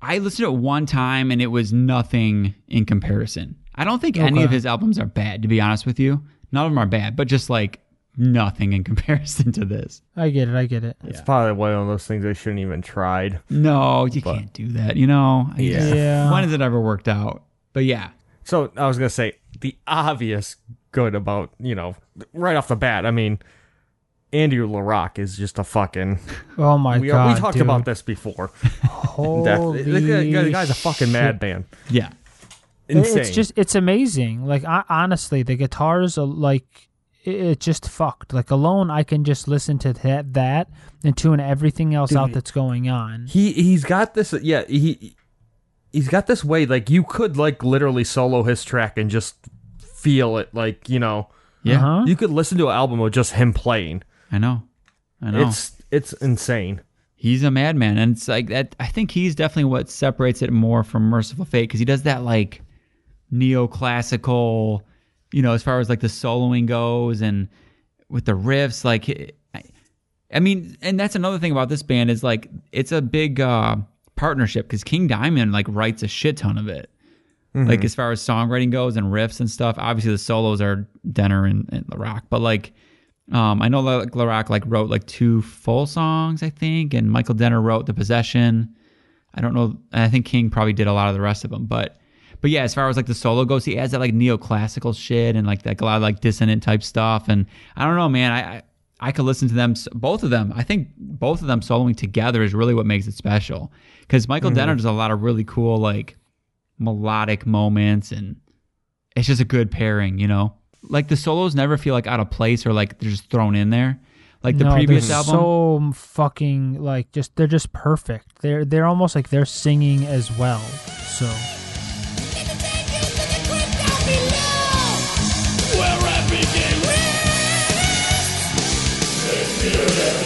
I listened to it one time and it was nothing in comparison. I don't think any of his albums are bad, to be honest with you. None of them are bad, but just like nothing in comparison to this. I get it. I get it. It's probably one of those things I shouldn't even tried. No, you can't do that, you know? I Yeah. just- Yeah. When has it ever worked out? But yeah. So I was gonna say the obvious good about you know right off the bat. I mean, Andrew LaRocque is just a fucking. Oh my we, god. we talked dude. about this before. Holy Death- the, the guy's a fucking shit. madman. Yeah. Insane. It's just it's amazing. Like I, honestly, the guitars are like it, it just fucked. Like alone, I can just listen to that that and tune everything else out that's going on. he he's got this. Yeah, he he's got this way. Like you could like literally solo his track and just feel it. Like you know, Yeah. Uh-huh. you could listen to an album of just him playing. I know. I know. It's it's insane. he's a madman and it's like that i think he's definitely what separates it more from mercyful fate because he does that like neoclassical you know as far as like the soloing goes and with the riffs like I, I mean and that's another thing about this band is like it's a big uh partnership because king diamond like writes a shit ton of it like as far as songwriting goes and riffs and stuff obviously the solos are denner and, and rock but like um, I know like LaRocque like wrote like two full songs, I think, and Michael Denner wrote The Possession. I don't know. I think King probably did a lot of the rest of them, but but yeah, as far as like the solo goes, he adds that like neoclassical shit and like like a lot of like dissonant type stuff. And I don't know, man. I I, I could listen to them, both of them. I think both of them soloing together is really what makes it special. Because Michael mm-hmm. Denner does a lot of really cool like melodic moments, and it's just a good pairing, you know. Like the solos never feel like out of place or like they're just thrown in there. Like the No, previous album, so fucking like just they're just perfect. They're they're almost like they're singing as well. So Sure.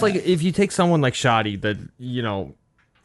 That's like if you take someone like Shoddy that you know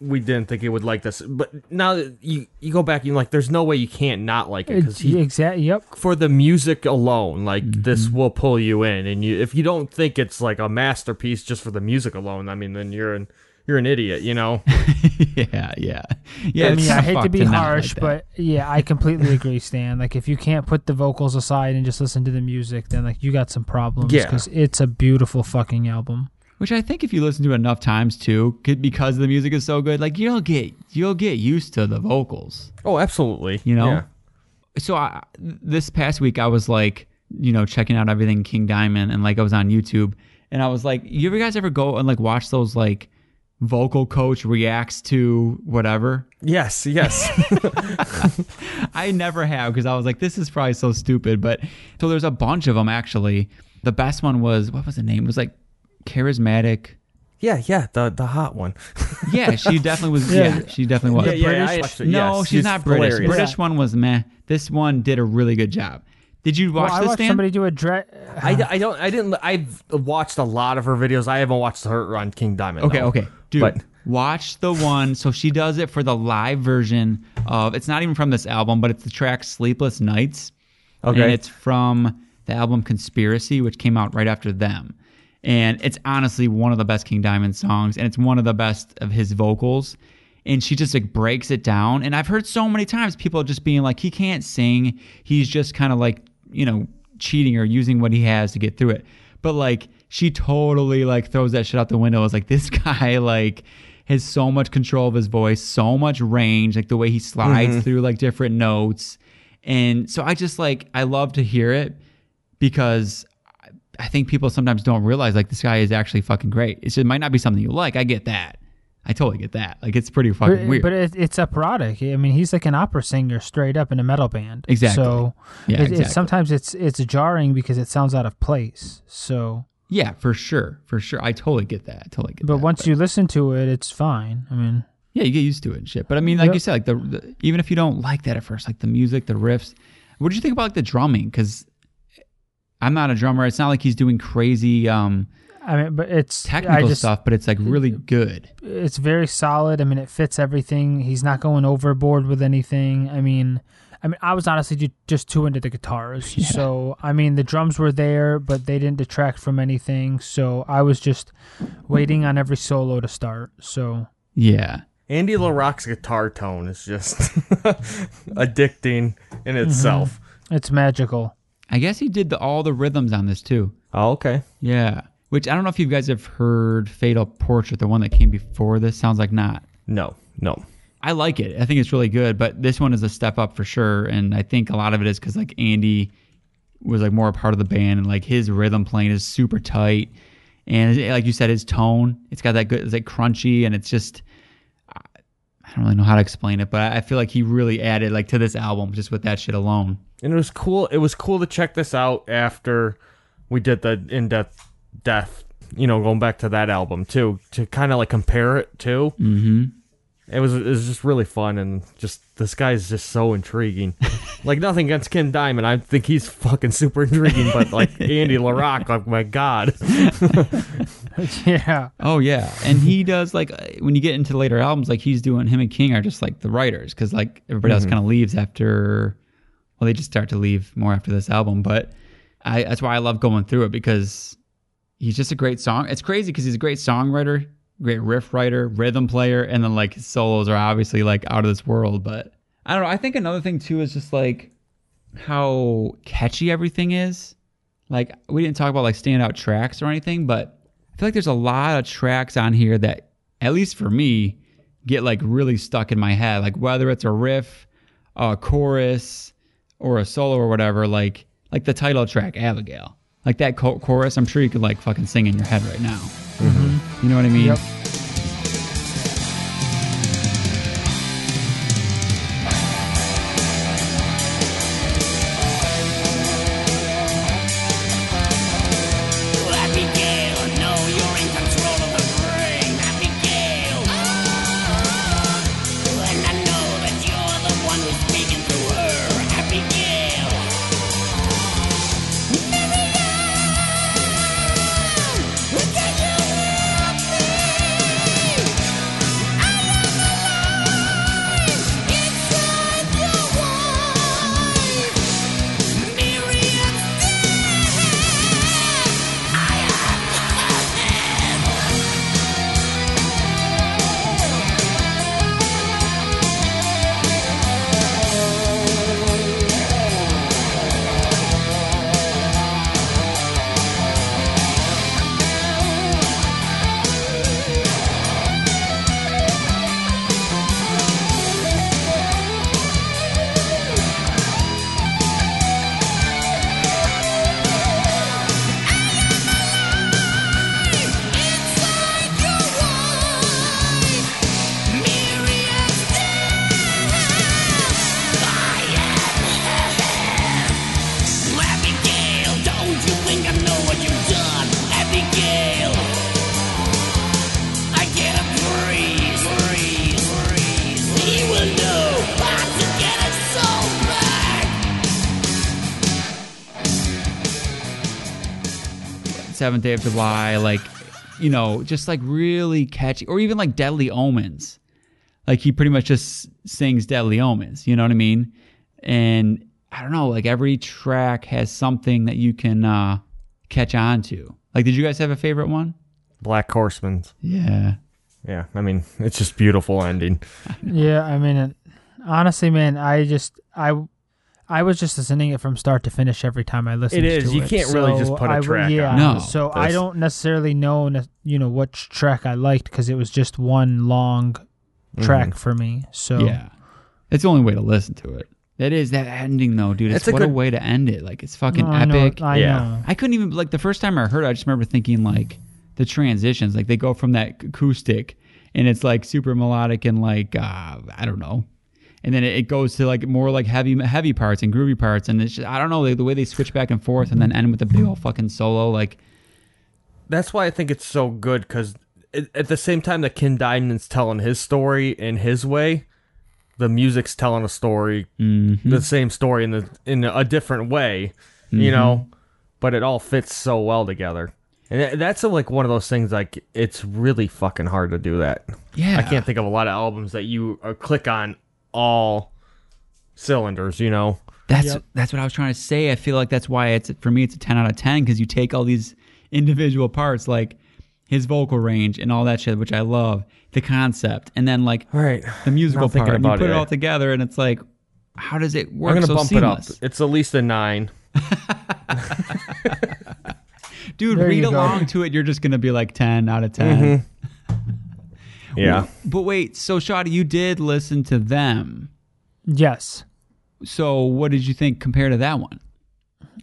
we didn't think it would like this, but now that you you go back and you're like, there's no way you can't not like it because he exactly. Yep. for the music alone, like Mm-hmm. this will pull you in, and you if you don't think it's like a masterpiece just for the music alone, I mean, then you're an you're an idiot, you know. yeah, yeah, yeah. I mean, I hate to be not like harsh, but yeah, I completely agree, Stan. Like, if you can't put the vocals aside and just listen to the music, then like you got some problems. Yeah. because it's a beautiful fucking album. Which I think if you listen to it enough times too, because the music is so good, like you'll get you'll get used to the vocals. Oh, absolutely. You know? Yeah. So I, this past week I was like you know, checking out everything King Diamond, and like I was on YouTube, and I was like, you ever guys ever go and like watch those like vocal coach reacts to whatever? Yes, yes. I never have because I was like, this is probably so stupid. But so there's a bunch of them actually. The best one was what was the name? It was like charismatic. yeah, yeah. The the hot one. Yeah, she definitely was. yeah, Yeah. she definitely was. yeah, yeah. British- I No, yes. she's, not British. hilarious. British Yeah. one was meh. This one did a really good job. Did you watch well, I this, watched Dan? somebody do a dre- I, I don't I didn't I've watched a lot of her videos. I haven't watched her on King Diamond. Okay, though. okay. Dude, But- watch the one. So she does it for the live version of it's not even from this album, but it's the track Sleepless Nights. Okay. And it's from the album Conspiracy, which came out right after them. And it's honestly one of the best King Diamond songs, and it's one of the best of his vocals. And she just like breaks it down. And I've heard so many times people just being like, he can't sing. He's just kind of like, you know, cheating or using what he has to get through it. But like she totally like throws that shit out the window. It's like this guy like has so much control of his voice, so much range, like the way he slides mm-hmm. through like different notes. And so I just like I love to hear it because I- think people sometimes don't realize like this guy is actually fucking great. It's, it might not be something you like. I get that. I totally get that. Like it's pretty fucking but, weird. but it, it's product. I mean, he's like an opera singer straight up in a metal band. Exactly. So Yeah, it, exactly. It's, sometimes it's it's jarring because it sounds out of place. So, yeah, for sure, for sure. I totally get that. I totally get but that. once you listen to it, it's fine. I mean, Yeah, you get used to it and shit. But I mean, like Yep. you said, like the, the even if you don't like that at first, like the music, the riffs. What did you think about like the drumming? Because I'm not a drummer. It's not like he's doing crazy um, I mean, but it's technical just, stuff, but it's like really good. It's very solid. I mean, it fits everything. He's not going overboard with anything. I mean, I mean, I was honestly just too into the guitars. So, I mean, the drums were there, but they didn't detract from anything. So, I was just waiting on every solo to start. So, Yeah, Andy LaRocque's guitar tone is just addicting in itself. it's magical. I guess he did the, all the rhythms on this too. Oh, okay. Yeah, which I don't know if you guys have heard "Fatal Portrait," the one that came before this. Sounds like not. No, no. I like it. I think it's really good, but this one is a step up for sure. And I think a lot of it is because like Andy was like more a part of the band, and like his rhythm playing is super tight, and like you said, his tone it's got that good, it's like crunchy, and it's just I don't really know how to explain it, but I I feel like he really added like to this album just with that shit alone. And it was cool. It was cool to check this out after we did the in depth death. You know, going back to that album too, to kind of like compare it to. Mm-hmm. It was it was just really fun and just this guy's just so intriguing. like nothing against King Diamond, I think he's fucking super intriguing, but like Andy LaRocque, like my god. yeah. Oh yeah, and he does like uh, when you get into later albums, like he's doing him and King are just like the writers because like everybody else kind of leaves after. Well, they just start to leave more after this album, but I that's why I love going through it because he's just a great song. It's crazy because he's a great songwriter, great riff writer, rhythm player, and then like his solos are obviously like out of this world. But I don't know. I think another thing too is just like how catchy everything is. Like we didn't talk about like standout tracks or anything, but I feel like there's a lot of tracks on here that, at least for me, get like really stuck in my head. Like whether it's a riff, a chorus, or a solo or whatever. Like like the title track, Abigail. Like that chorus, I'm sure you could like fucking sing in your head right now. Mm-hmm. You know what I mean? Yep. Seventh Day of July, like you know, just like really catchy, or even like Deadly Omens. Like he pretty much just sings Deadly Omens. You know what I mean? And I don't know, like every track has something that you can uh, catch on to. Like, did you guys have a favorite one? Black Horseman's. Yeah. Yeah, I mean, it's just beautiful ending. Yeah, I mean, it, honestly, man, I just I I was just listening it from start to finish every time I listened. It is. To You it. can't really just put a I w- track Yeah, on No. So I don't necessarily know, ne- you know, which track I liked because it was just one long track Mm-hmm. for me. So Yeah. It's the only way to listen to it. That is that ending though, dude. It's, It's a what a good- way to end it. Like it's fucking No, I know, epic. I Yeah. know. I couldn't even like the first time I heard it, I just remember thinking like the transitions, like they go from that acoustic and it's like super melodic and like uh, I don't know, and then it, it goes to like more like heavy heavy parts and groovy parts, and it's just, I don't know like, the way they switch back and forth and then end with a big old fucking solo. Like That's why I think it's so good because at the same time that King Diamond's telling his story in his way, the music's telling a story, the same story in the in a different way, you know, but it all fits so well together. And that- that's like one of those things like it's really fucking hard to do that. yeah, I can't think of a lot of albums that you uh, click on all cylinders, you know. That's Yep. that's what I was trying to say. I feel like that's why it's for me it's a ten out of ten because you take all these individual parts like his vocal range and all that shit, which I love, the concept, and then like Right. the musical Now thinking part. And you put it it, all together, and it's like, how does it work I'm gonna so bump seamless? it up. It's at least a nine. Dude, There read along to it. You're just gonna be like ten out of 10 Mm-hmm. Yeah. But wait, so Shadi, you did listen to them. Yes. So what did you think compared to that one?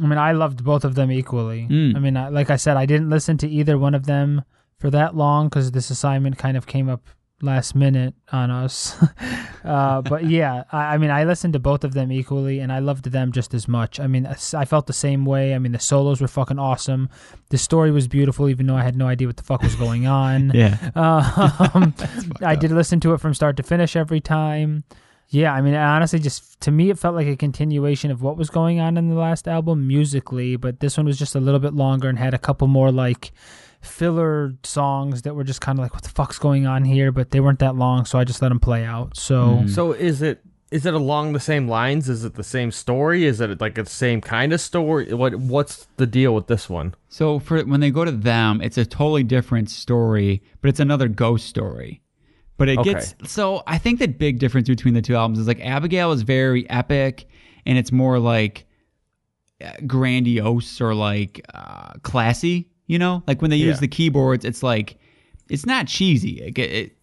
I mean, I loved both of them equally. Mm. I mean, I, like I said, I didn't listen to either one of them for that long because this assignment kind of came up last minute on us. uh, but yeah, I, I mean, I listened to both of them equally, and I loved them just as much. I mean, I felt the same way. I mean, the solos were fucking awesome. The story was beautiful, even though I had no idea what the fuck was going on. Yeah. Um, I did listen to it from start to finish every time. Yeah, I mean, honestly, just to me, it felt like a continuation of what was going on in the last album musically, but this one was just a little bit longer and had a couple more like filler songs that were just kind of like, what the fuck's going on here? But they weren't that long, so I just let them play out. So Mm. So is it is it along the same lines? Is it the same story? Is it like the same kind of story? What what's the deal with this one? So for when they go to them, it's a totally different story, but it's another ghost story. But it Okay. gets so I think the big difference between the two albums is like Abigail is very epic and it's more like uh, grandiose or like uh, classy, you know? Like when they use Yeah. the keyboards, it's like it's not cheesy. It, it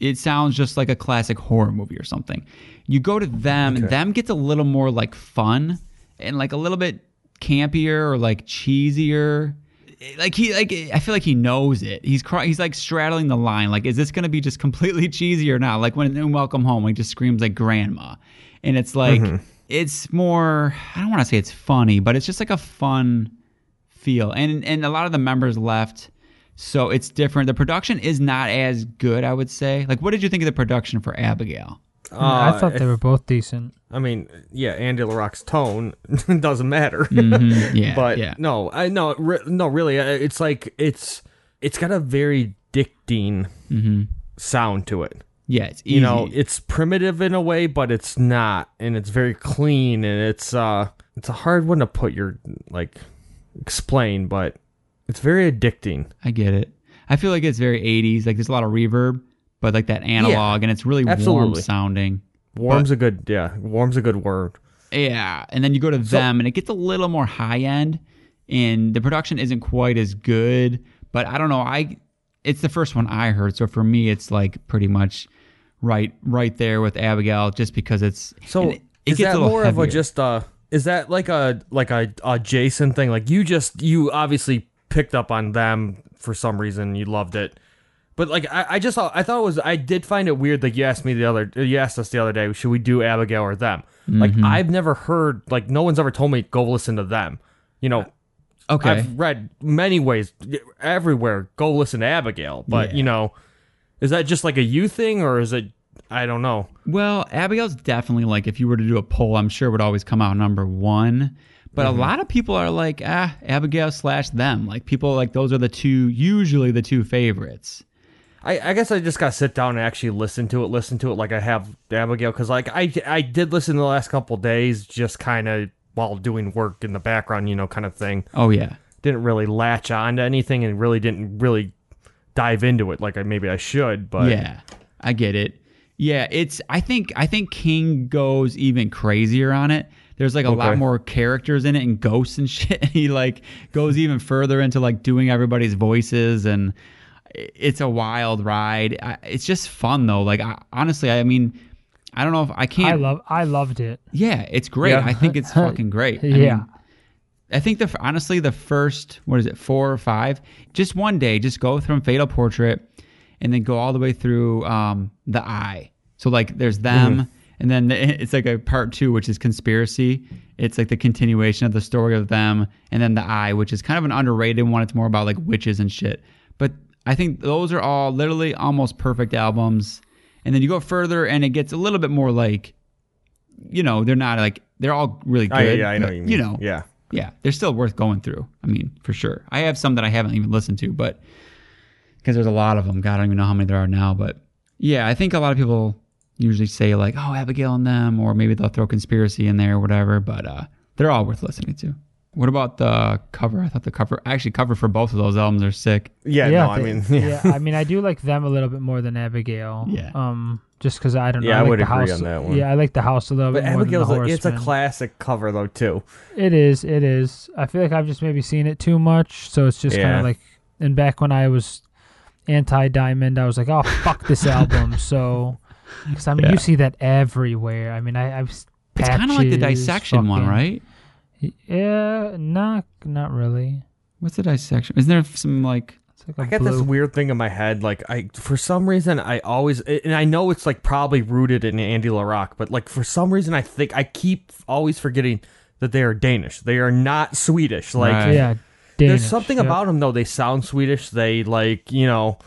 it sounds just like a classic horror movie or something. You go to them, and them gets a little more like fun and like a little bit campier or like cheesier. Like he like I feel like he knows it. He's cry, he's like straddling the line. Like, is this gonna be just completely cheesy or not? Like when in Welcome Home, he just screams like grandma, and it's like mm-hmm. it's more. I don't want to say it's funny, but it's just like a fun feel. And and a lot of the members left, so it's different. The production is not as good, I would say. Like, what did you think of the production for Abigail? I Uh, thought they were both decent. I mean, yeah, Andy LaRocque's tone doesn't matter. Mhm, Yeah, but yeah. no, I no, re- no, really, uh, it's like it's it's got a very dictating sound to it. Yeah, it's easy. You know, it's primitive in a way, but it's not, and it's very clean, and it's uh, it's a hard one to put your like explain, but it's very addicting. I get it. I feel like it's very 80s. Like there's a lot of reverb, but like that analog, and it's really warm absolutely. sounding. Warm's a good, yeah, warm's a good word. Yeah, and then you go to them, and it gets a little more high end, and the production isn't quite as good. But I don't know. I it's the first one I heard, so for me, it's like pretty much right right there with Abigail, just because it's So it, it is gets that a more of a just uh is that like a like a, a Jason thing? Like you just you obviously picked up on them for some reason, you loved it. But like I, I just thought I thought it was I did find it weird like you asked me the other you asked us the other day, should we do Abigail or them? Like Mm-hmm. I've never heard like no one's ever told me go listen to them. You know, okay. I've read many ways everywhere go listen to Abigail, but Yeah. you know, is that just like a you thing or is it I don't know. Well, Abigail's definitely like if you were to do a poll, I'm sure would always come out number one. But Mm-hmm. a lot of people are like, ah, Abigail slash them. Like people like those are the two usually the two favorites. I, I guess I just gotta sit down and actually listen to it, listen to it like I have Abigail, because like I I did listen the last couple days, just kind of while doing work in the background, you know, kind of thing. Oh yeah. Didn't really latch on to anything, and really didn't really dive into it like I maybe I should. But yeah, I get it. Yeah, it's. I think. I think King goes even crazier on it. There's like a lot more characters in it and ghosts and shit. he like goes even further into like doing everybody's voices and it's a wild ride. I, it's just fun though. Like I, honestly, I mean, I don't know if I can't. I love I loved it. Yeah, it's great. Yeah. I think it's fucking great. I Yeah. mean, I think the honestly the first what is it four or five? Just one day, just go from Fatal Portrait, and then go all the way through um, the Eye. So like there's them, and then the, it's like a part two, which is conspiracy. It's like the continuation of the story of them, and then the Eye, which is kind of an underrated one. It's more about like witches and shit. But I think those are all literally almost perfect albums. And then you go further, and it gets a little bit more like you know, they're not like they're all really good. I, yeah, I know but, what you mean. You know, yeah. yeah, they're still worth going through. I mean, for sure. I have some that I haven't even listened to, but because there's a lot of them. God, I don't even know how many there are now. But yeah, I think a lot of people usually say like, "Oh, Abigail and them," or maybe they'll throw conspiracy in there or whatever. But uh, they're all worth listening to. What about the cover? I thought the cover, actually, cover for both of those albums are sick. Yeah, no, I mean, yeah. I mean, I do like them a little bit more than Abigail. Yeah. Um, just because I don't know. Yeah, I like would the agree house, on that one. Yeah, I like the house a little but bit more Abigail's than a, the it's a classic cover though too. It is. It is. I feel like I've just maybe seen it too much, so it's just kind of like. And back when I was anti-diamond, I was like, "Oh fuck this album." So, because I mean, Yeah. you see that everywhere. I mean, I, I've. It's kind of like the patches, dissection one, right? Yeah, not not really. What's the dissection? Isn't there some like? It's like a I got blue. this weird thing in my head, like I for some reason I always and I know it's like probably rooted in Andy LaRocque, but like for some reason I think I keep always forgetting that they are Danish. They are not Swedish. Like Right. Yeah, there's something yep. about them though. They sound Swedish. They like you know.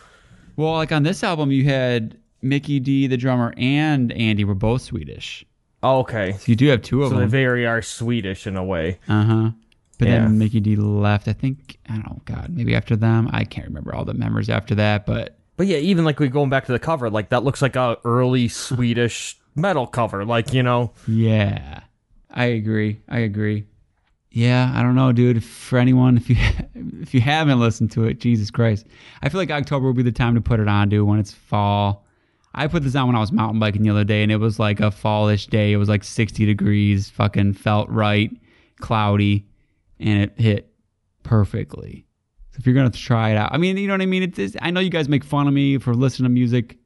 Well, like on this album, you had Mikkey Dee, the drummer, and Andy were both Swedish. Oh, okay, So you do have two of them. so they very are Swedish in a way. Uh huh. But Yeah. then Mikkey Dee left. I think I don't know. God, maybe after them, I can't remember all the members after that. But But yeah, even like we going back to the cover, like that looks like a early Swedish metal cover. Like you know, yeah, I agree. I agree. Yeah, I don't know, dude. For anyone, if you if you haven't listened to it, Jesus Christ, I feel like October will be the time to put it on, dude. When it's fall, I put this on when I was mountain biking the other day, and it was like a fallish day. It was like 60 degrees, fucking felt right, cloudy, and it hit perfectly. So if you're gonna try it out, I mean, you know what I mean. It's, it's I know you guys make fun of me for listening to music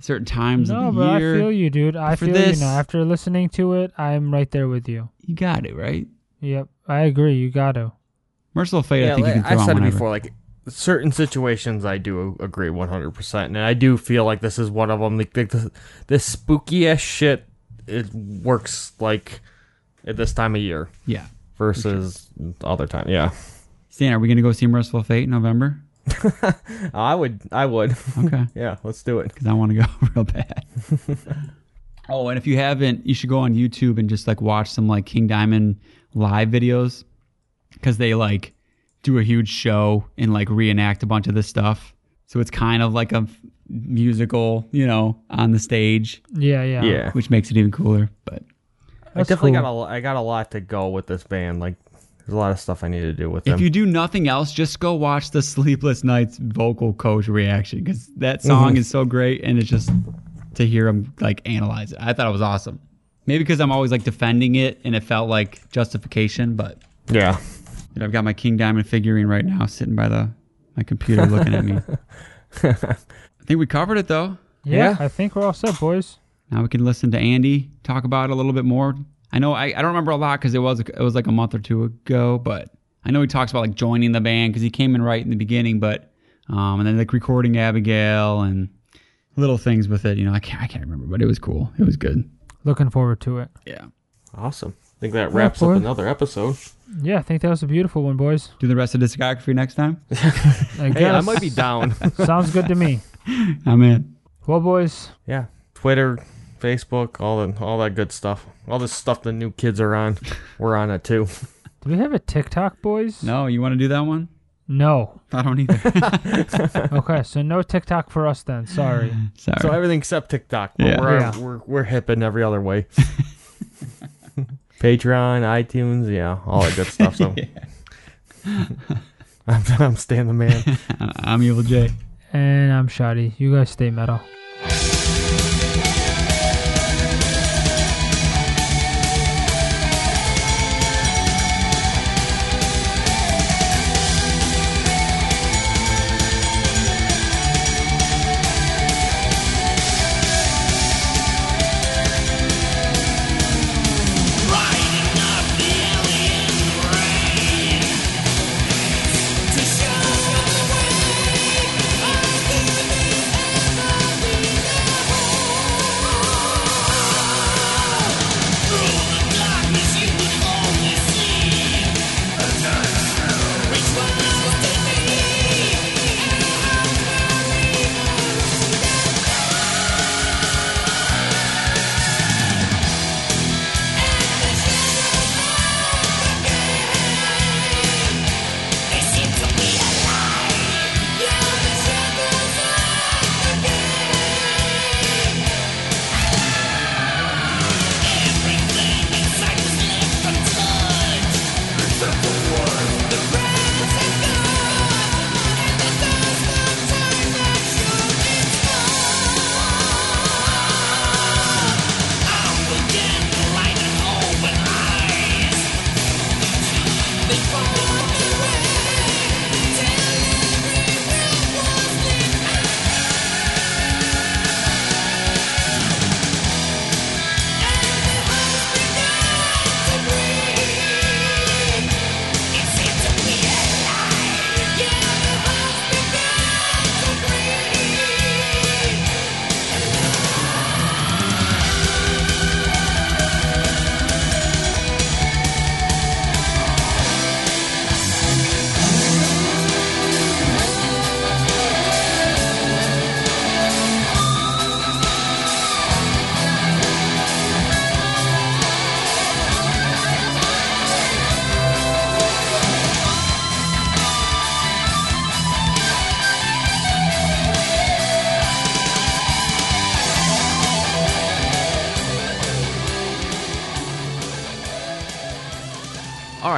certain times No, of the but year. I feel you, dude. I feel this- you now. After listening to it, I'm right there with you. you got it right. Yep, I agree. You got to. Mercyful Fate, I yeah, think you can throw I've on said it whenever. before. Like certain situations, I do agree 100, percent and I do feel like this is one of them. Like, like this, this spooky ass shit, it works like at this time of year Yeah. versus other time. Yeah, Stan, are we going to go see Mercyful Fate in November? I would, I would. Okay. yeah, let's do it. Because I want to go real bad. oh, and if you haven't, you should go on YouTube and just like watch some like King Diamond live videos because they like do a huge show and like reenact a bunch of this stuff. So it's kind of like a musical, you know, on the stage, Yeah, yeah. Yeah, which makes it even cooler. But I That's definitely cool. got a, I got a lot to go with this band. Like, there's a lot of stuff I need to do with them. if you do nothing else, just go watch the Sleepless Nights vocal coach reaction because that song Mhm. is so great and it's just to hear him like analyze it. I thought it was awesome. Maybe because I'm always like defending it and it felt like justification, but yeah, you know, I've got my King Diamond figurine right now sitting by the my computer looking at me. I think we covered it though. yeah, Yeah. I think we're all set, boys. Now we can listen to Andy talk about it a little bit more. I know I, I don't remember a lot because it was it was like a month or two ago, but I know he talks about like joining the band because he came in right in the beginning, but um, and then like recording Abigail and little things with it. You know, I can't I can't remember, but it was cool. It was good. Looking forward to it. Yeah. awesome. I think that wraps boy. up another episode. Yeah, I think that was a beautiful one, boys. Do the rest of the discography next time. I Hey, I guess. might be down. Sounds good to me. I'm in. Well, boys, yeah, Twitter, Facebook, all the all that good stuff. All this stuff the new kids are on. We're on it too. Do we have a TikTok, boys? No, you want to do that one? No. I don't either. Okay, so no TikTok for us then. Sorry. Sorry. So everything except TikTok. But Yeah. We're, Yeah. we're we're hip in every other way. Patreon, iTunes, yeah, all that good stuff. So I'm, I'm Stan the man. I'm Evil J. And I'm Shoddy. You guys stay metal.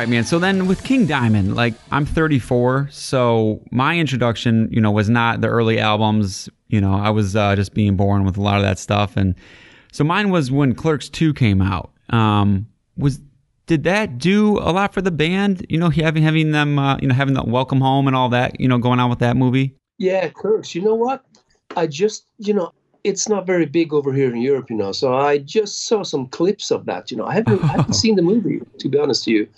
Right, man. So then with King Diamond, like I'm 34, so my introduction, you know, was not the early albums. You know, I was uh, just being born with a lot of that stuff, and so mine was when Clerks 2 came out. Um, was did that do a lot for the band? You know, having having them, uh, you know, having the Welcome Home and all that, you know, going on with that movie. Yeah, Clerks. You know what? I just, you know, it's not very big over here in Europe, you know. So I just saw some clips of that. You know, I haven't, I haven't seen the movie to be honest to you,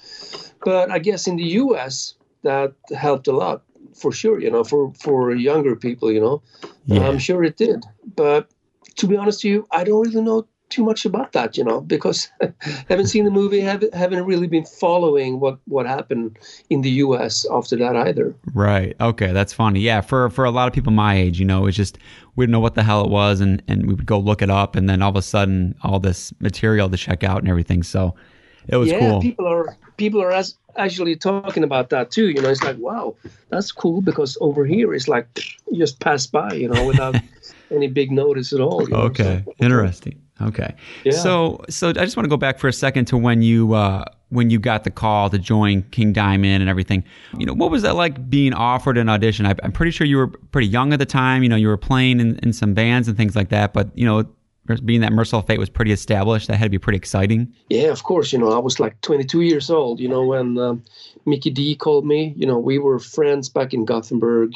but I guess in the U.S. that helped a lot for sure. You know, for for younger people, you know, Yeah. I'm sure it did. But to be honest to you, I don't really know too much about that, you know, because I haven't seen the movie, haven't haven't really been following what what happened in the U.S. after that either. Right. Okay, that's funny. Yeah, for for a lot of people my age, you know, it's just we didn't know what the hell it was, and and we would go look it up, and then all of a sudden, all this material to check out and everything. So it was yeah, cool. people are people are as, actually talking about that too. You know, it's like wow, that's cool because over here it's like you just pass by, you know, without any big notice at all. you know, Okay, so- interesting. Okay, Yeah. so so I just want to go back for a second to when you uh, when you got the call to join King Diamond and everything. You know, what was that like being offered an audition? I, I'm pretty sure you were pretty young at the time. You know, you were playing in, in some bands and things like that. But you know, being that Mercyful Fate was pretty established, that had to be pretty exciting. Yeah, of course. You know, I was like 22 years old. You know, when um, Mikkey Dee called me. You know, we were friends back in Gothenburg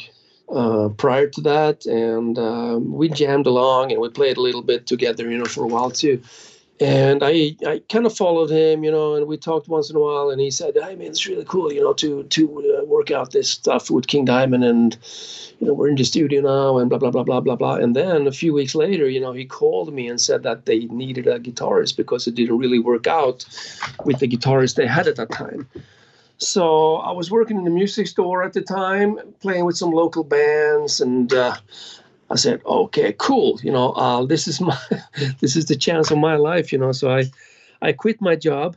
uh, prior to that, and um, we jammed along and we played a little bit together. You know, for a while too. And I, I kind of followed him, you know, and we talked once in a while. And he said, "Hey, man, it's really cool, you know, to to uh, work out this stuff with King Diamond, and you know, we're in the studio now, and blah blah blah blah blah blah." And then a few weeks later, you know, he called me and said that they needed a guitarist because it didn't really work out with the guitarist they had at that time. So I was working in the music store at the time, playing with some local bands, and uh, I said, "Okay, cool. You know, uh, this is my this is the chance of my life. You know." So I I quit my job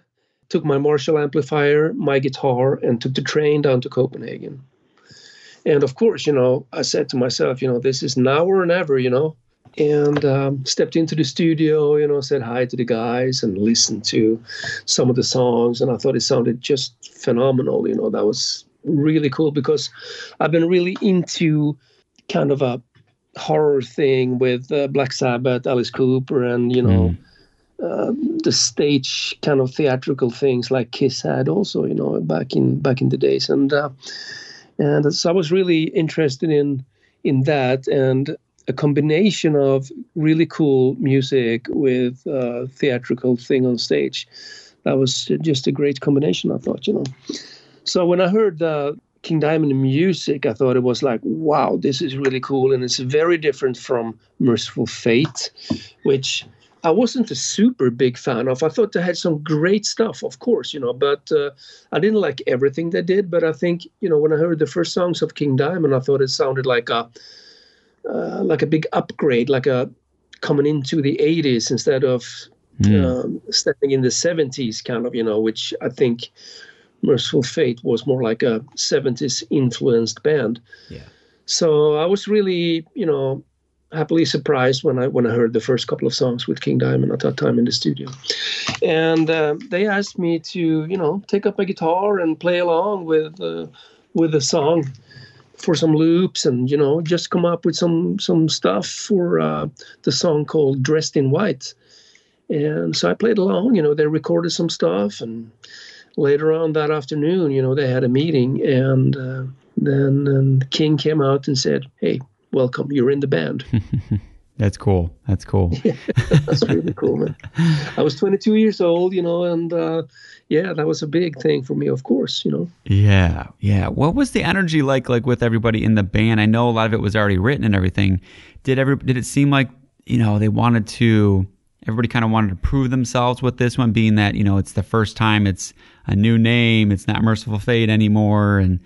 took my Marshall amplifier, my guitar, and took the train down to Copenhagen. And of course, you know, I said to myself, you know, this is now or never, you know, and um, stepped into the studio, you know, said hi to the guys and listened to some of the songs. And I thought it sounded just phenomenal. You know, that was really cool because I've been really into kind of a horror thing with uh, Black Sabbath, Alice Cooper, and, you know, uh, the stage kind of theatrical things like Kiss had also, you know, back in back in the days. And uh, and so I was really interested in in that and a combination of really cool music with uh, theatrical thing on stage. That was just a great combination, I thought, you know. So when I heard uh, King Diamond music, I thought it was like, wow, this is really cool, and it's very different from Mercyful Fate, which I wasn't a super big fan of. I thought they had some great stuff, of course, you know, but uh, I didn't like everything they did. But I think, you know, when I heard the first songs of King Diamond, I thought it sounded like a uh, like a big upgrade, like a coming into the 80s instead of um, stepping in the 70s, kind of, you know, which I think Mercyful Fate was more like a 70s influenced band. Yeah. So I was really, you know, happily surprised when I when I heard the first couple of songs with King Diamond at that time in the studio, and uh, they asked me to you know take up my guitar and play along with uh, with the song for some loops and you know just come up with some some stuff for uh, the song called Dressed in White, and so I played along. You know they recorded some stuff and later on that afternoon, you know they had a meeting and. Uh, then um, King came out and said, "Hey, welcome. You're in the band." That's cool. That's cool. That's really cool, man. I was 22 years old, you know, and uh, yeah, that was a big thing for me, of course, you know. Yeah, yeah. What was the energy like, like with everybody in the band? I know a lot of it was already written and everything. Did every did it seem like you know they wanted to? Everybody kind of wanted to prove themselves with this one, being that you know it's the first time, it's a new name, it's not Mercyful Fate anymore, and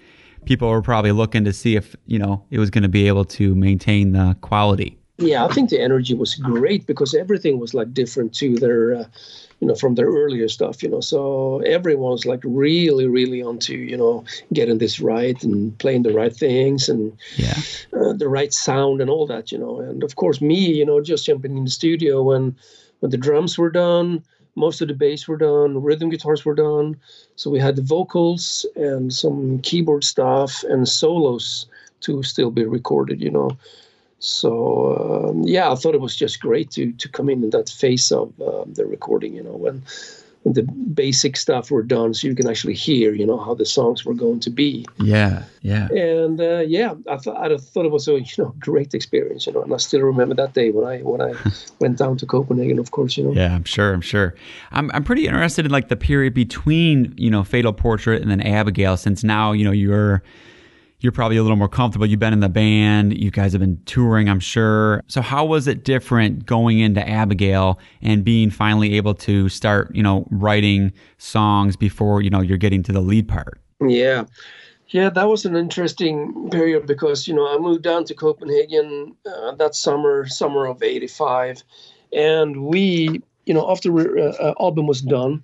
people were probably looking to see if you know it was going to be able to maintain the quality. Yeah, I think the energy was great because everything was like different to their, uh, you know, from their earlier stuff, you know. So everyone's like really, really onto, you know, getting this right and playing the right things and Yeah, uh, the right sound and all that, you know. And of course, me, you know, just jumping in the studio when when the drums were done, most of the bass were done, rhythm guitars were done. So we had the vocals and some keyboard stuff and solos to still be recorded, you know. So um, yeah, I thought it was just great to to come in in that phase of um, the recording, you know, when when the basic stuff were done, so you can actually hear, you know, how the songs were going to be. yeah, yeah. And uh, yeah, I thought I thought it was a you know great experience, you know, and I still remember that day when I when I went down to Copenhagen, of course, you know. Yeah, I'm sure. I'm sure. I'm I'm pretty interested in like the period between you know Fatal Portrait and then Abigail, since now you know you're you're probably a little more comfortable. You've been in the band. You guys have been touring, I'm sure. So how was it different going into Abigail and being finally able to start you know writing songs before you know you're getting to the lead part? Yeah. Yeah, that was an interesting period because, you know, I moved down to Copenhagen uh, that summer, summer of 85. And we, you know, after the uh, uh, album was done,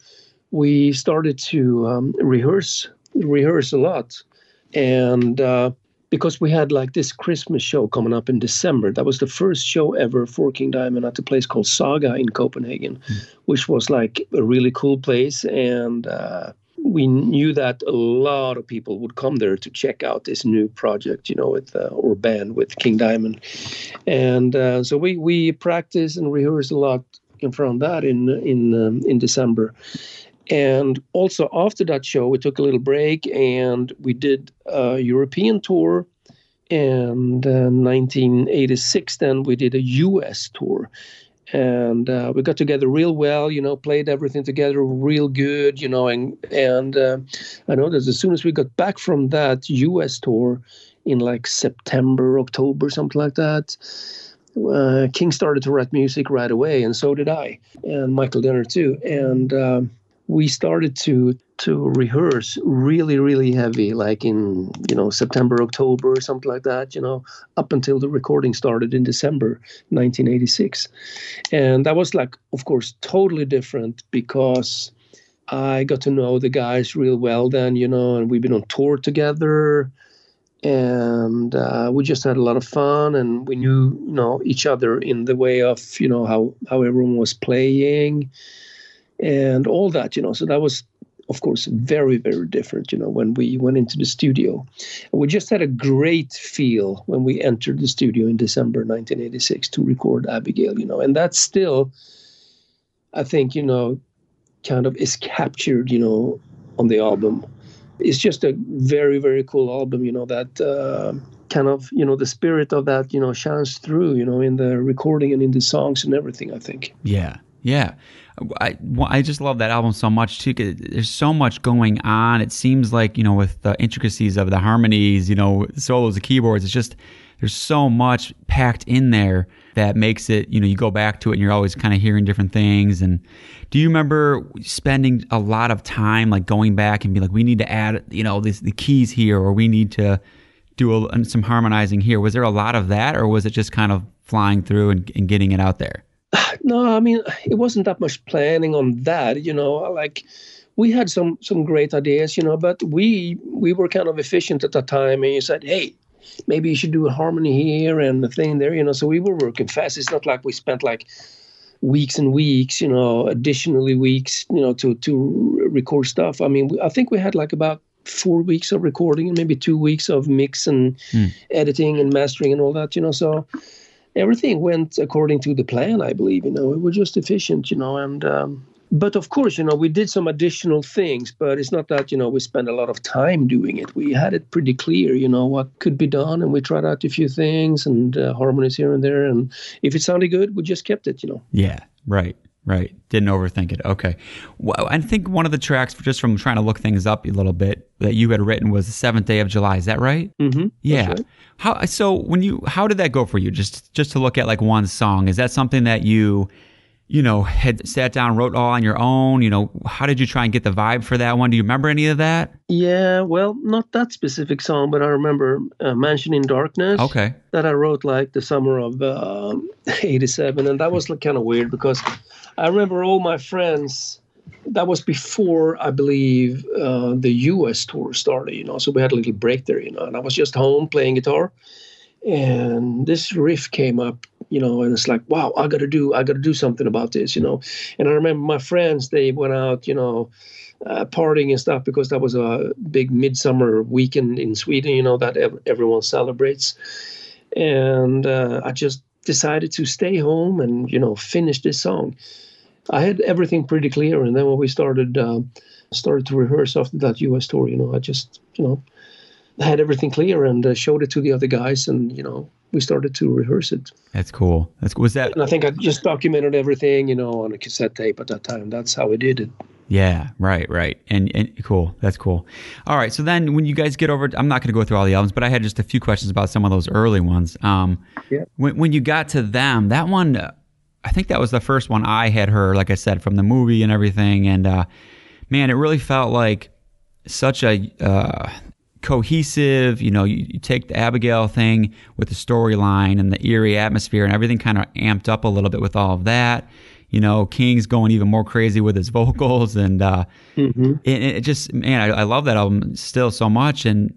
we started to um, rehearse, rehearse a lot. And uh, because we had like this Christmas show coming up in December, that was the first show ever for King Diamond at a place called Saga in Copenhagen, which was like a really cool place. And, uh, we knew that a lot of people would come there to check out this new project, you know, with uh, or band with King Diamond, and uh, so we we practiced and rehearsed a lot in front of that in in um, in December, and also after that show we took a little break and we did a European tour, and uh, 1986 then we did a U.S. tour and uh, we got together real well you know played everything together real good you know and and uh, i that as soon as we got back from that us tour in like september october something like that uh, king started to write music right away and so did i and michael denner too and um, we started to to rehearse really really heavy like in you know september october or something like that you know up until the recording started in december 1986 and that was like of course totally different because I got to know the guys real well then, you know, and we've been on tour together, and uh, we just had a lot of fun, and we knew, you know, each other in the way of, you know, how how everyone was playing, and all that, you know. So that was, of course, very very different, you know, when we went into the studio. We just had a great feel when we entered the studio in December 1986 to record Abigail, you know, and that's still, I think, you know, kind of is captured, you know, on the album. It's just a very, very cool album, you know, that uh, kind of, you know, the spirit of that, you know, shines through, you know, in the recording and in the songs and everything, I think. Yeah, yeah. I, I just love that album so much too. 'cause there's so much going on. It seems like you know, with the intricacies of the harmonies, you know, solos, the keyboards. It's just there's so much packed in there that makes it. You know, you go back to it and you're always kind of hearing different things. And do you remember spending a lot of time like going back and be like, we need to add, you know, this, the keys here, or we need to do a, some harmonizing here? Was there a lot of that, or was it just kind of flying through and, and getting it out there? No, I mean, it wasn't that much planning on that, you know, like we had some some great ideas, you know, but we we were kind of efficient at that time and you said, "Hey, maybe you should do a harmony here and the thing there," you know. So we were working fast. It's not like we spent like weeks and weeks, you know, additionally weeks, you know, to to record stuff. I mean, I think we had like about four weeks of recording and maybe two weeks of mix and hmm. editing and mastering and all that, you know. So everything went according to the plan, I believe. You know, we were just efficient, you know, and. Um, but of course, you know, we did some additional things, but it's not that, you know, we spent a lot of time doing it. We had it pretty clear, you know, what could be done, and we tried out a few things and uh, harmonies here and there. And if it sounded good, we just kept it, you know. Yeah, right, right. Didn't overthink it. Okay. Well, I think one of the tracks, just from trying to look things up a little bit, that you had written was the seventh day of July. Is that right? Mm-hmm. Yeah. right. How so? When you how did that go for you? Just just to look at like one song, is that something that you you know had sat down wrote all on your own? You know, how did you try and get the vibe for that one? Do you remember any of that? Yeah, well, not that specific song, but I remember uh, Mansion in Darkness. Okay. That I wrote like the summer of um 87. And that was like kind of weird because I remember all my friends. That was before, I believe, uh, the US tour started, you know. So we had a little break there, you know. And I was just home playing guitar. And this riff came up, you know, and it's like, wow, I got to do, I got to do something about this, you know. And I remember my friends, they went out, you know, uh, partying and stuff because that was a big midsummer weekend in Sweden, you know, that ev- everyone celebrates. And uh, I just decided to stay home and, you know, finish this song. I had everything pretty clear, and then when we started uh, started to rehearse after that U.S. tour, you know, I just, you know, had everything clear and uh, showed it to the other guys, and you know, we started to rehearse it. That's cool. That's was that And I think I just documented everything, you know, on a cassette tape at that time. That's how we did it. Yeah, right, right. And and cool. That's cool. All right. So then when you guys get over I'm not going to go through all the albums, but I had just a few questions about some of those early ones. Um Yeah. when when you got to them, that one I think that was the first one I had heard like I said from the movie and everything and uh man, it really felt like such a uh cohesive, you know, you, you take the Abigail thing with the storyline and the eerie atmosphere and everything kind of amped up a little bit with all of that. You know, King's going even more crazy with his vocals and uh it, it just man, I, I love that album still so much. And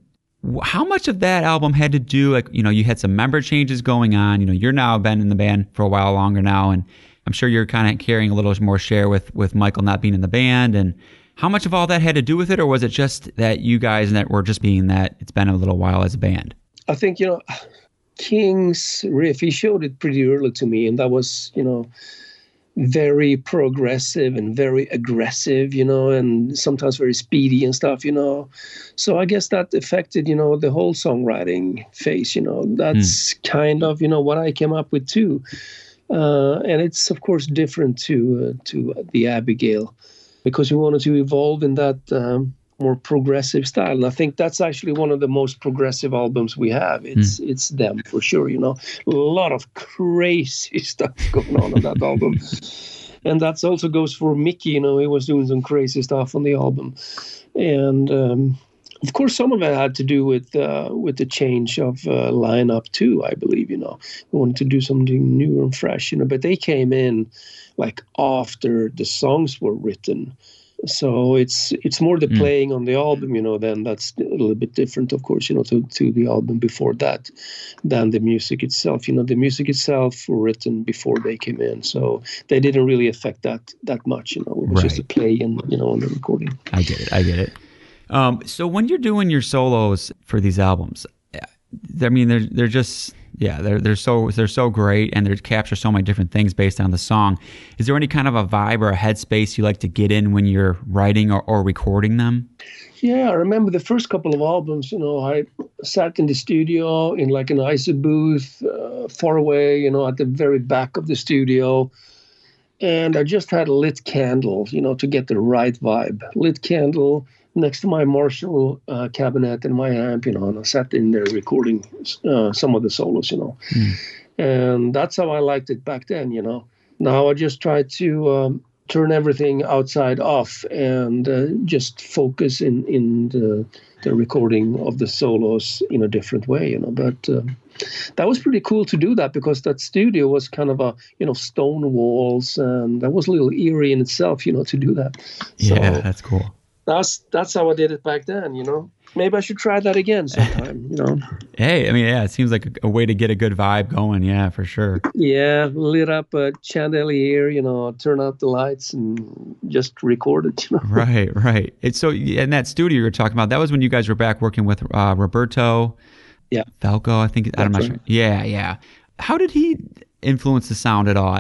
how much of that album had to do like you know you had some member changes going on. You know, you're now been in the band for a while longer now, and I'm sure you're kind of carrying a little more share with with Michael not being in the band. And how much of all that had to do with it, or was it just that you guys that were just being that it's been a little while as a band? I think you know King's riff. He showed it pretty early to me, and that was you know very progressive and very aggressive, you know, and sometimes very speedy and stuff, you know. So I guess that affected you know the whole songwriting phase. You know, that's kind of you know what I came up with too, uh, and it's of course different to uh, to the Abigail because we wanted to evolve in that. Um, more progressive style. And i think that's actually one of the most progressive albums we have. It's it's them for sure you know. A lot of crazy stuff going on on that album. And that also goes for Mikkey you know. He was doing some crazy stuff on the album. And um of course, some of it had to do with uh, with the change of uh, lineup too. I believe you know we wanted to do something new and fresh, you know. But they came in like after the songs were written, So it's it's more the Mm. playing on the album, you know. Then that's a little bit different, of course, you know, to to the album before that, than the music itself. You know, the music itself were written before they came in, so they didn't really affect that that much. You know, it was just a play and you know on the recording. I get it. I get it. Um, so when you're doing your solos for these albums, I mean, they're they're just yeah, they're they're so they're so great, and they capture so many different things based on the song. Is there any kind of a vibe or a headspace you like to get in when you're writing or, or recording them? Yeah, I remember the first couple of albums. You know, I sat in the studio in like an ISO booth, uh, far away. You know, at the very back of the studio, and I just had a lit candle. You know, to get the right vibe. Lit candle next to my Marshall uh, cabinet and my amp. You know, and I sat in there recording uh, some of the solos. You know, and that's how I liked it back then. You know, now I just try to. Um, turn everything outside off and uh, just focus in in the, the recording of the solos in a different way you know but um, that was pretty cool to do that because that studio was kind of a you know stone walls and that was a little eerie in itself you know to do that so yeah, that's cool. That's that's how i did it back then you know maybe i should try that again sometime you know Hey, I mean, yeah, it seems like a, a way to get a good vibe going. Yeah, for sure. yeah lit up a chandelier you know turn out the lights and just record it you know right, right. It's so in that studio you were talking about. That was when you guys were back working with uh, Roberto. Yeah. Falcao, I think. I'm not sure. Yeah, yeah. How did he influence the sound at all?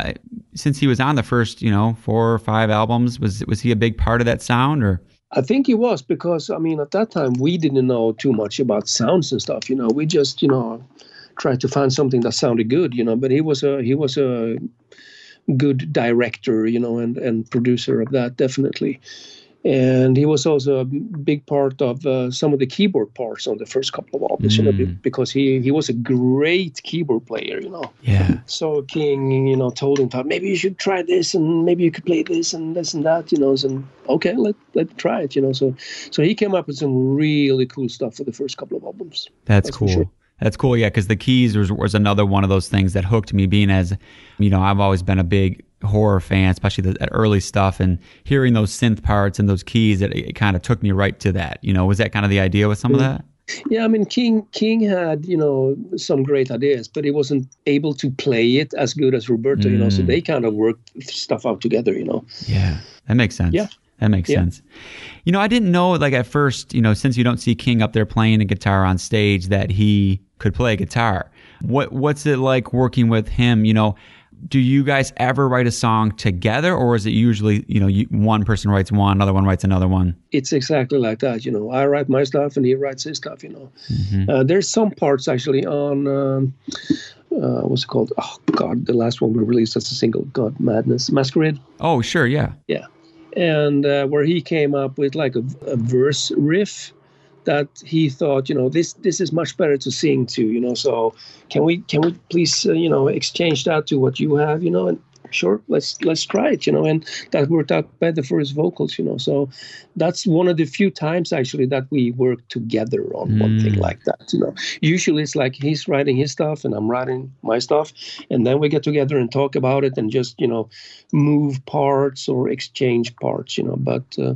Since he was on the first, you know, four or five albums, was was he a big part of that sound, or? I think he was because I mean at that time we didn't know too much about sounds and stuff. You know, we just you know tried to find something that sounded good. You know, but he was a he was a good director. You know, and and producer of that definitely. And he was also a big part of uh, some of the keyboard parts on the first couple of albums, you know, Mm. because he he was a great keyboard player, you know. Yeah. So King, you know, told him, maybe you should try this, and maybe you could play this and this and that, you know. And okay, let let try it, you know. So so he came up with some really cool stuff for the first couple of albums. That's, That's cool. That's cool. Yeah, because the keys was, was another one of those things that hooked me. Being as you know, I've always been a big horror fan, especially the that early stuff, and hearing those synth parts and those keys, it, it kind of took me right to that. You know, was that kind of the idea with some of that? Yeah, I mean King King had you know some great ideas, but he wasn't able to play it as good as Roberto, you know. So Mm. they kind of worked stuff out together, you know. Yeah, that makes sense. Yeah. That makes Yeah. sense. You know, I didn't know, like, at first, you know, since you don't see King up there playing a guitar on stage, that he could play guitar. What What's it like working with him? You know, do you guys ever write a song together, or is it usually, you know, you, one person writes one, another one writes another one? it's exactly like that. You know, I write my stuff and he writes his stuff. You know, uh, there's some parts actually on um, uh, what's it called? Oh God, the last one we released as a single. God, Madness, Masquerade. Oh, sure, yeah. Yeah, and uh, where he came up with like a, a verse riff that he thought, you know, this this is much better to sing to. You know, so can we can we please uh, you know exchange that to what you have? You know, and sure let's let's try it you know and that worked out better for his vocals you know so that's one of the few times actually that we work together on one thing Mm. like that you know usually it's like he's writing his stuff and i'm writing my stuff and then we get together and talk about it and just you know move parts or exchange parts you know but uh,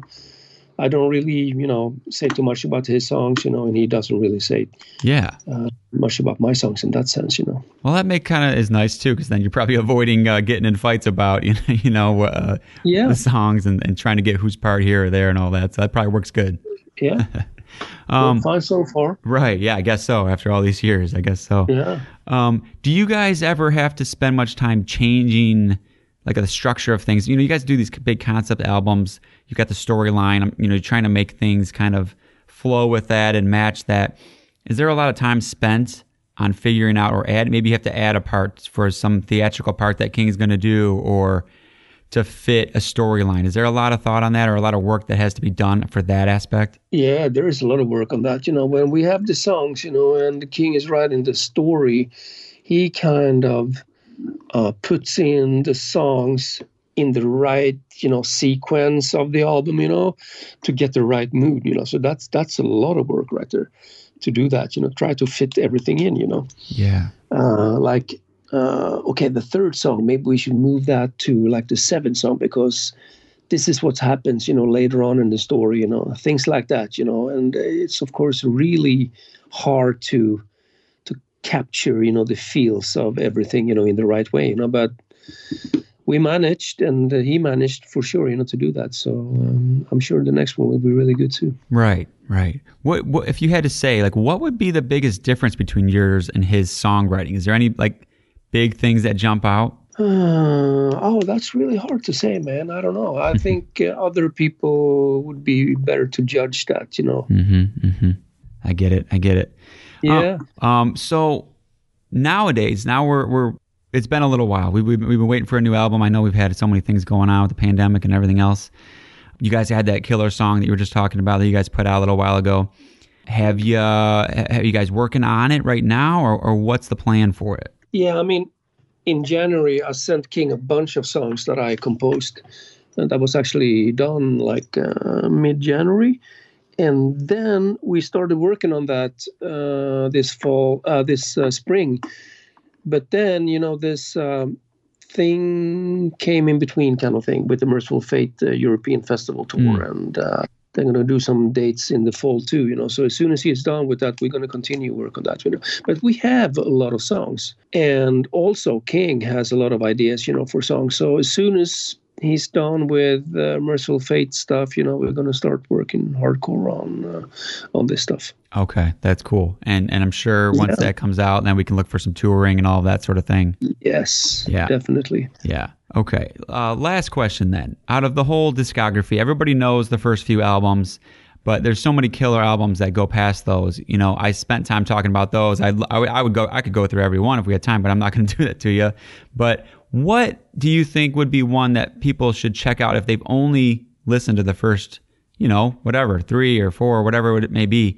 i don't really you know say too much about his songs you know and he doesn't really say Yeah. uh, much about my songs in that sense you know Well, that make kind of is nice too, because then you're probably avoiding uh, getting in fights about you know, you know uh, yeah the songs and, and trying to get whose part here or there and all that. So that probably works good. yeah Um, fine so far Right. Yeah, I guess so. After all these years, I guess so. yeah Um, do you guys ever have to spend much time changing like the structure of things? You know, you guys do these big concept albums. You got the storyline. You know, you're trying to make things kind of flow with that and match that. Is there a lot of time spent on figuring out or add? Maybe you have to add a part for some theatrical part that King's going to do, or to fit a storyline. Is there a lot of thought on that, or a lot of work that has to be done for that aspect? Yeah, there is a lot of work on that. You know, when we have the songs, you know, and the king is writing the story, he kind of uh, puts in the songs in the right, you know, sequence of the album, you know, to get the right mood, you know. So that's that's a lot of work right there to do that. You know, try to fit everything in, you know. Yeah. Uh, like, uh, okay, the third song, maybe we should move that to like the seventh song because this is what happens, you know, later on in the story, you know, things like that, you know, and it's of course really hard to to capture, you know, the feels of everything, you know, in the right way, you know, but we managed and he managed for sure, you know, to do that. So um, I'm sure the next one will be really good too. Right, right. What, what if you had to say like what would be the biggest difference between yours and his songwriting? Is there any like big things that jump out? Uh, oh, that's really hard to say, man. I don't know. I think uh, other people would be better to judge that, you know. Mm-hmm. Mm-hmm. I get it. I get it. Yeah. Um. So nowadays, now we're we're. It's been a little while. We, we've, we've been waiting for a new album. I know we've had so many things going on with the pandemic and everything else. You guys had that killer song that you were just talking about that you guys put out a little while ago. Have you have you guys working on it right now, or, or what's the plan for it? Yeah, I mean, in January, I sent King a bunch of songs that I composed. And that was actually done like uh, mid January. And then we started working on that uh, this fall, uh, this uh, spring. But then, you know, this um, thing came in between, kind of thing, with the Mercyful Fate uh, European Festival tour. Mm. And uh, they're going to do some dates in the fall too, you know. So as soon as he's done with that, we're going to continue work on that, you know. But we have a lot of songs, and also King has a lot of ideas, you know, for songs. So as soon as he's done with uh, Mercyful Fate stuff, you know, we're going to start working hardcore on uh, on this stuff. Okay, that's cool. And and I'm sure once Yeah. that comes out, then we can look for some touring and all that sort of thing. Yes, Yeah. definitely. Yeah. Okay. Uh, last question then. Out of the whole discography, everybody knows the first few albums, but there's so many killer albums that go past those. You know, I spent time talking about those. I, I, would- I would go, I could go through every one if we had time, but I'm not going to do that to you. But what do you think would be one that people should check out if they've only listened to the first, you know, whatever, three or four, whatever it may be?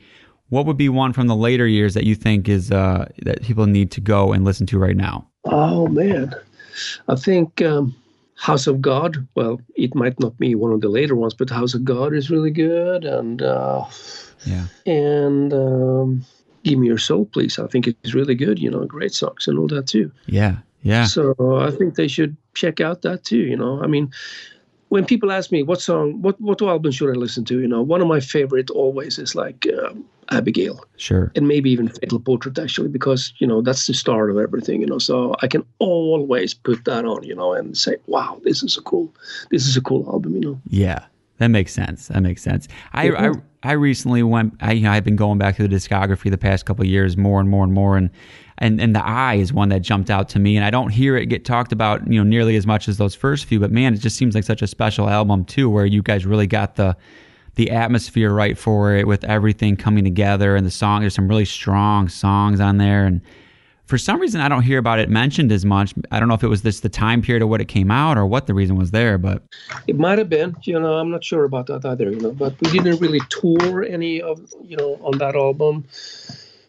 What would be one from the later years that you think is uh, that people need to go and listen to right now? Oh man, I think um, House of God. Well, it might not be one of the later ones, but House of God is really good, and uh, Yeah. and um, Give Me Your Soul, Please. I think it's really good. You know, great songs and all that too. Yeah. Yeah. So I think they should check out that too. You know, I mean, when people ask me what song, what what album should I listen to, you know, one of my favorite always is like um, Abigail Sure. and maybe even Fatal Portrait actually, because you know that's the start of everything. You know, so I can always put that on, you know, and say, wow, this is a cool, this is a cool album. You know. Yeah, that makes sense. That makes sense. I I, I recently went. I you know, I've been going back to the discography the past couple of years more and more and more, and and and the Eye is one that jumped out to me. And I don't hear it get talked about you know nearly as much as those first few, but man, it just seems like such a special album too, where you guys really got the the atmosphere right for it with everything coming together and the song. There's some really strong songs on there and. For some reason, I don't hear about it mentioned as much. I don't know if it was this the time period of what it came out or what the reason was there, but It might have been, you know, I'm not sure about that either, you know, but we didn't really tour any of, you know, on that album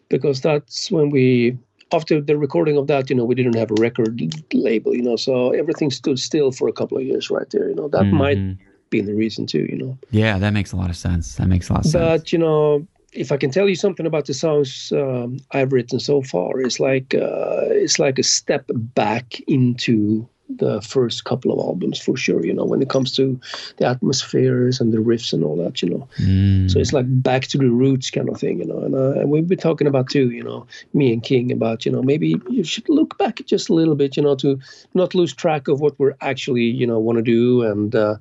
because that's when we, after the recording of that, you know, we didn't have a record label, you know, so everything stood still for a couple of years right there, you know, that might Mhm. be the reason too, you know. Yeah, that makes a lot of sense. That makes a lot of sense. But, you know, if I can tell you something about the songs um, I've written so far, it's like uh, it's like a step back into the first couple of albums for sure. You know, when it comes to the atmospheres and the riffs and all that. You know, Mm. so it's like back to the roots kind of thing. You know, and, uh, and we've been talking about too. You know, me and King about you know maybe you should look back just a little bit. You know, to not lose track of what we're actually you know want to do and. Uh,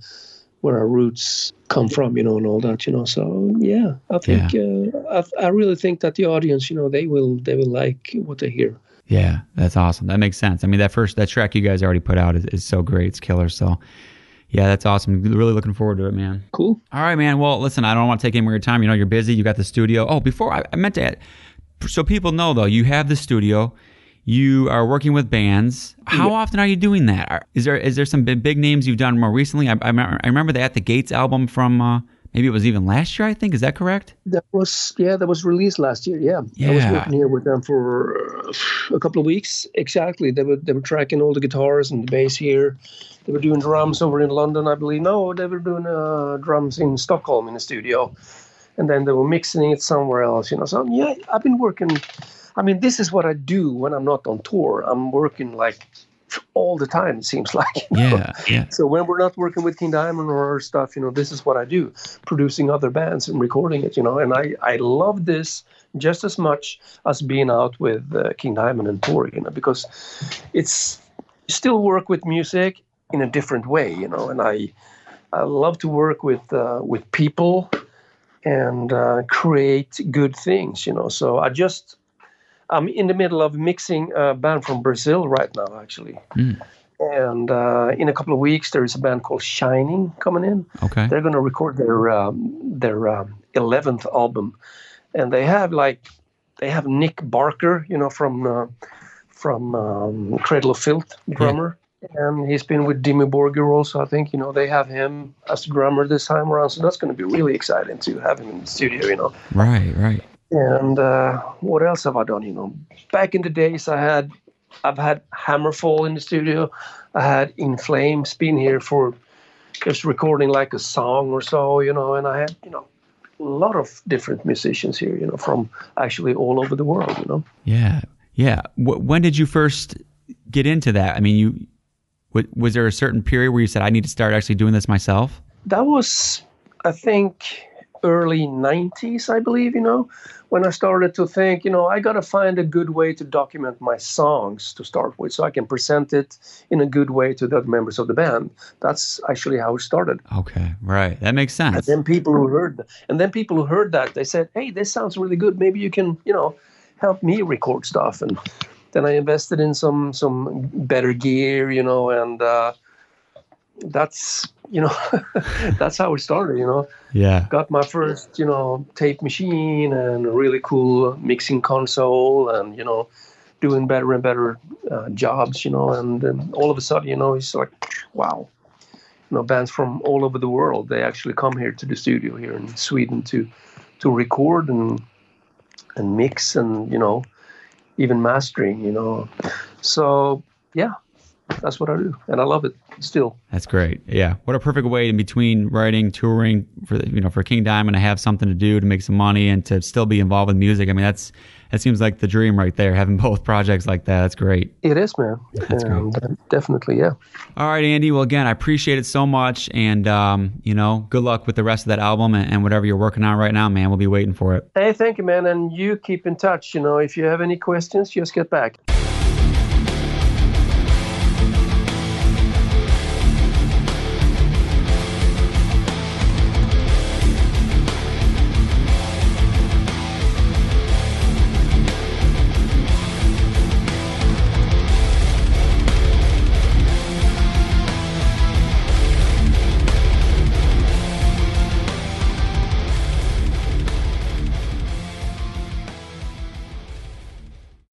where our roots come from, you know, and all that, you know. So yeah, I think uh, I, I really think that the audience, you know, they will they will like what they hear. yeah, that's awesome. That makes sense. I mean, that first that track you guys already put out is, is so great. It's killer. So, yeah, that's awesome. Really looking forward to it, man. Cool. All right, man. Well, listen, I don't want to take any more of your time. You know, you're busy. You got the studio. Oh, before I, I meant to add, so people know though, you have the studio. You are working with bands. How often are you doing that? Are- Is there is there some big, big names you've done more recently? I, I, remember, I remember the At the Gates album from uh, maybe it was even last year. I think is that correct? That was yeah, that was released last year. Yeah, I was working here with them for uh, a couple of weeks. Exactly. They were they were tracking all the guitars and the bass here. They were doing drums over in London, I believe. No, they were doing uh, drums in Stockholm in the studio, and then they were mixing it somewhere else. You know, so yeah, I've been working. I mean, this is what I do when I'm not on tour. I'm working like all the time. It seems like. you know. Yeah, yeah. So when we're not working with King Diamond or our stuff, you know, this is what I do, producing other bands and recording it, you know. And I, I love this just as much as being out with uh, King Diamond and touring, you know, because it's still work with music in a different way, you know. And I I love to work with uh, with people and uh, create good things, you know. So I just I'm in the middle of mixing a band from Brazil right now, actually. And uh, in a couple of weeks, there is a band called Shining coming in. Okay. They're going to record their um, their um, 11th album, and they have like they have Nick Barker, you know, from uh, from um, Cradle of Filth, drummer, and he's been with Dimmu Borgir also. I think you know they have him as drummer this time around, so that's going to be really exciting to have him in the studio, you know. Right, right. And uh, what else have I done? You know, back in the days, I had, I've had Hammerfall in the studio. I had In Flames been here for just recording like a song or so, you know. And I had, you know, a lot of different musicians here, you know, from actually all over the world, you know. Yeah, yeah. W- when did you first get into that? I mean, you w- was there a certain period where you said, "I need to start actually doing this myself"? That was, I think, early 90s, I believe, you know, when I started to think, you know, I got to find a good way to document my songs to start with so I can present it in a good way to the other members of the band. That's actually how it started. Okay, right. That makes sense. And then people who heard and then people who heard that they said, "Hey, this sounds really good. Maybe you can, you know, help me record stuff." And then I invested in some some better gear, you know, and uh, that's you know that's how it started. You know, Yeah. got my first you know tape machine and a really cool mixing console, and you know, doing better and better uh, jobs. You know, and then all of a sudden, you know, it's like, wow you know bands from all over the world they actually come here to the studio here in Sweden to to record and and mix and you know even mastering you know so yeah that's what I do and I love it still That's great. Yeah. What a perfect way in between writing, touring for you know for King Diamond to have something to do to make some money and to still be involved with music. I mean, that's that seems like the dream right there. Having both projects like that. That's great. it is man That's great. uh, definitely yeah All right, Andy. Well, again, I appreciate it so much, and um, you know, good luck with the rest of that album and, and whatever you're working on right now, man. We'll be waiting for it. hey thank you man and you keep in touch you know if you have any questions just get back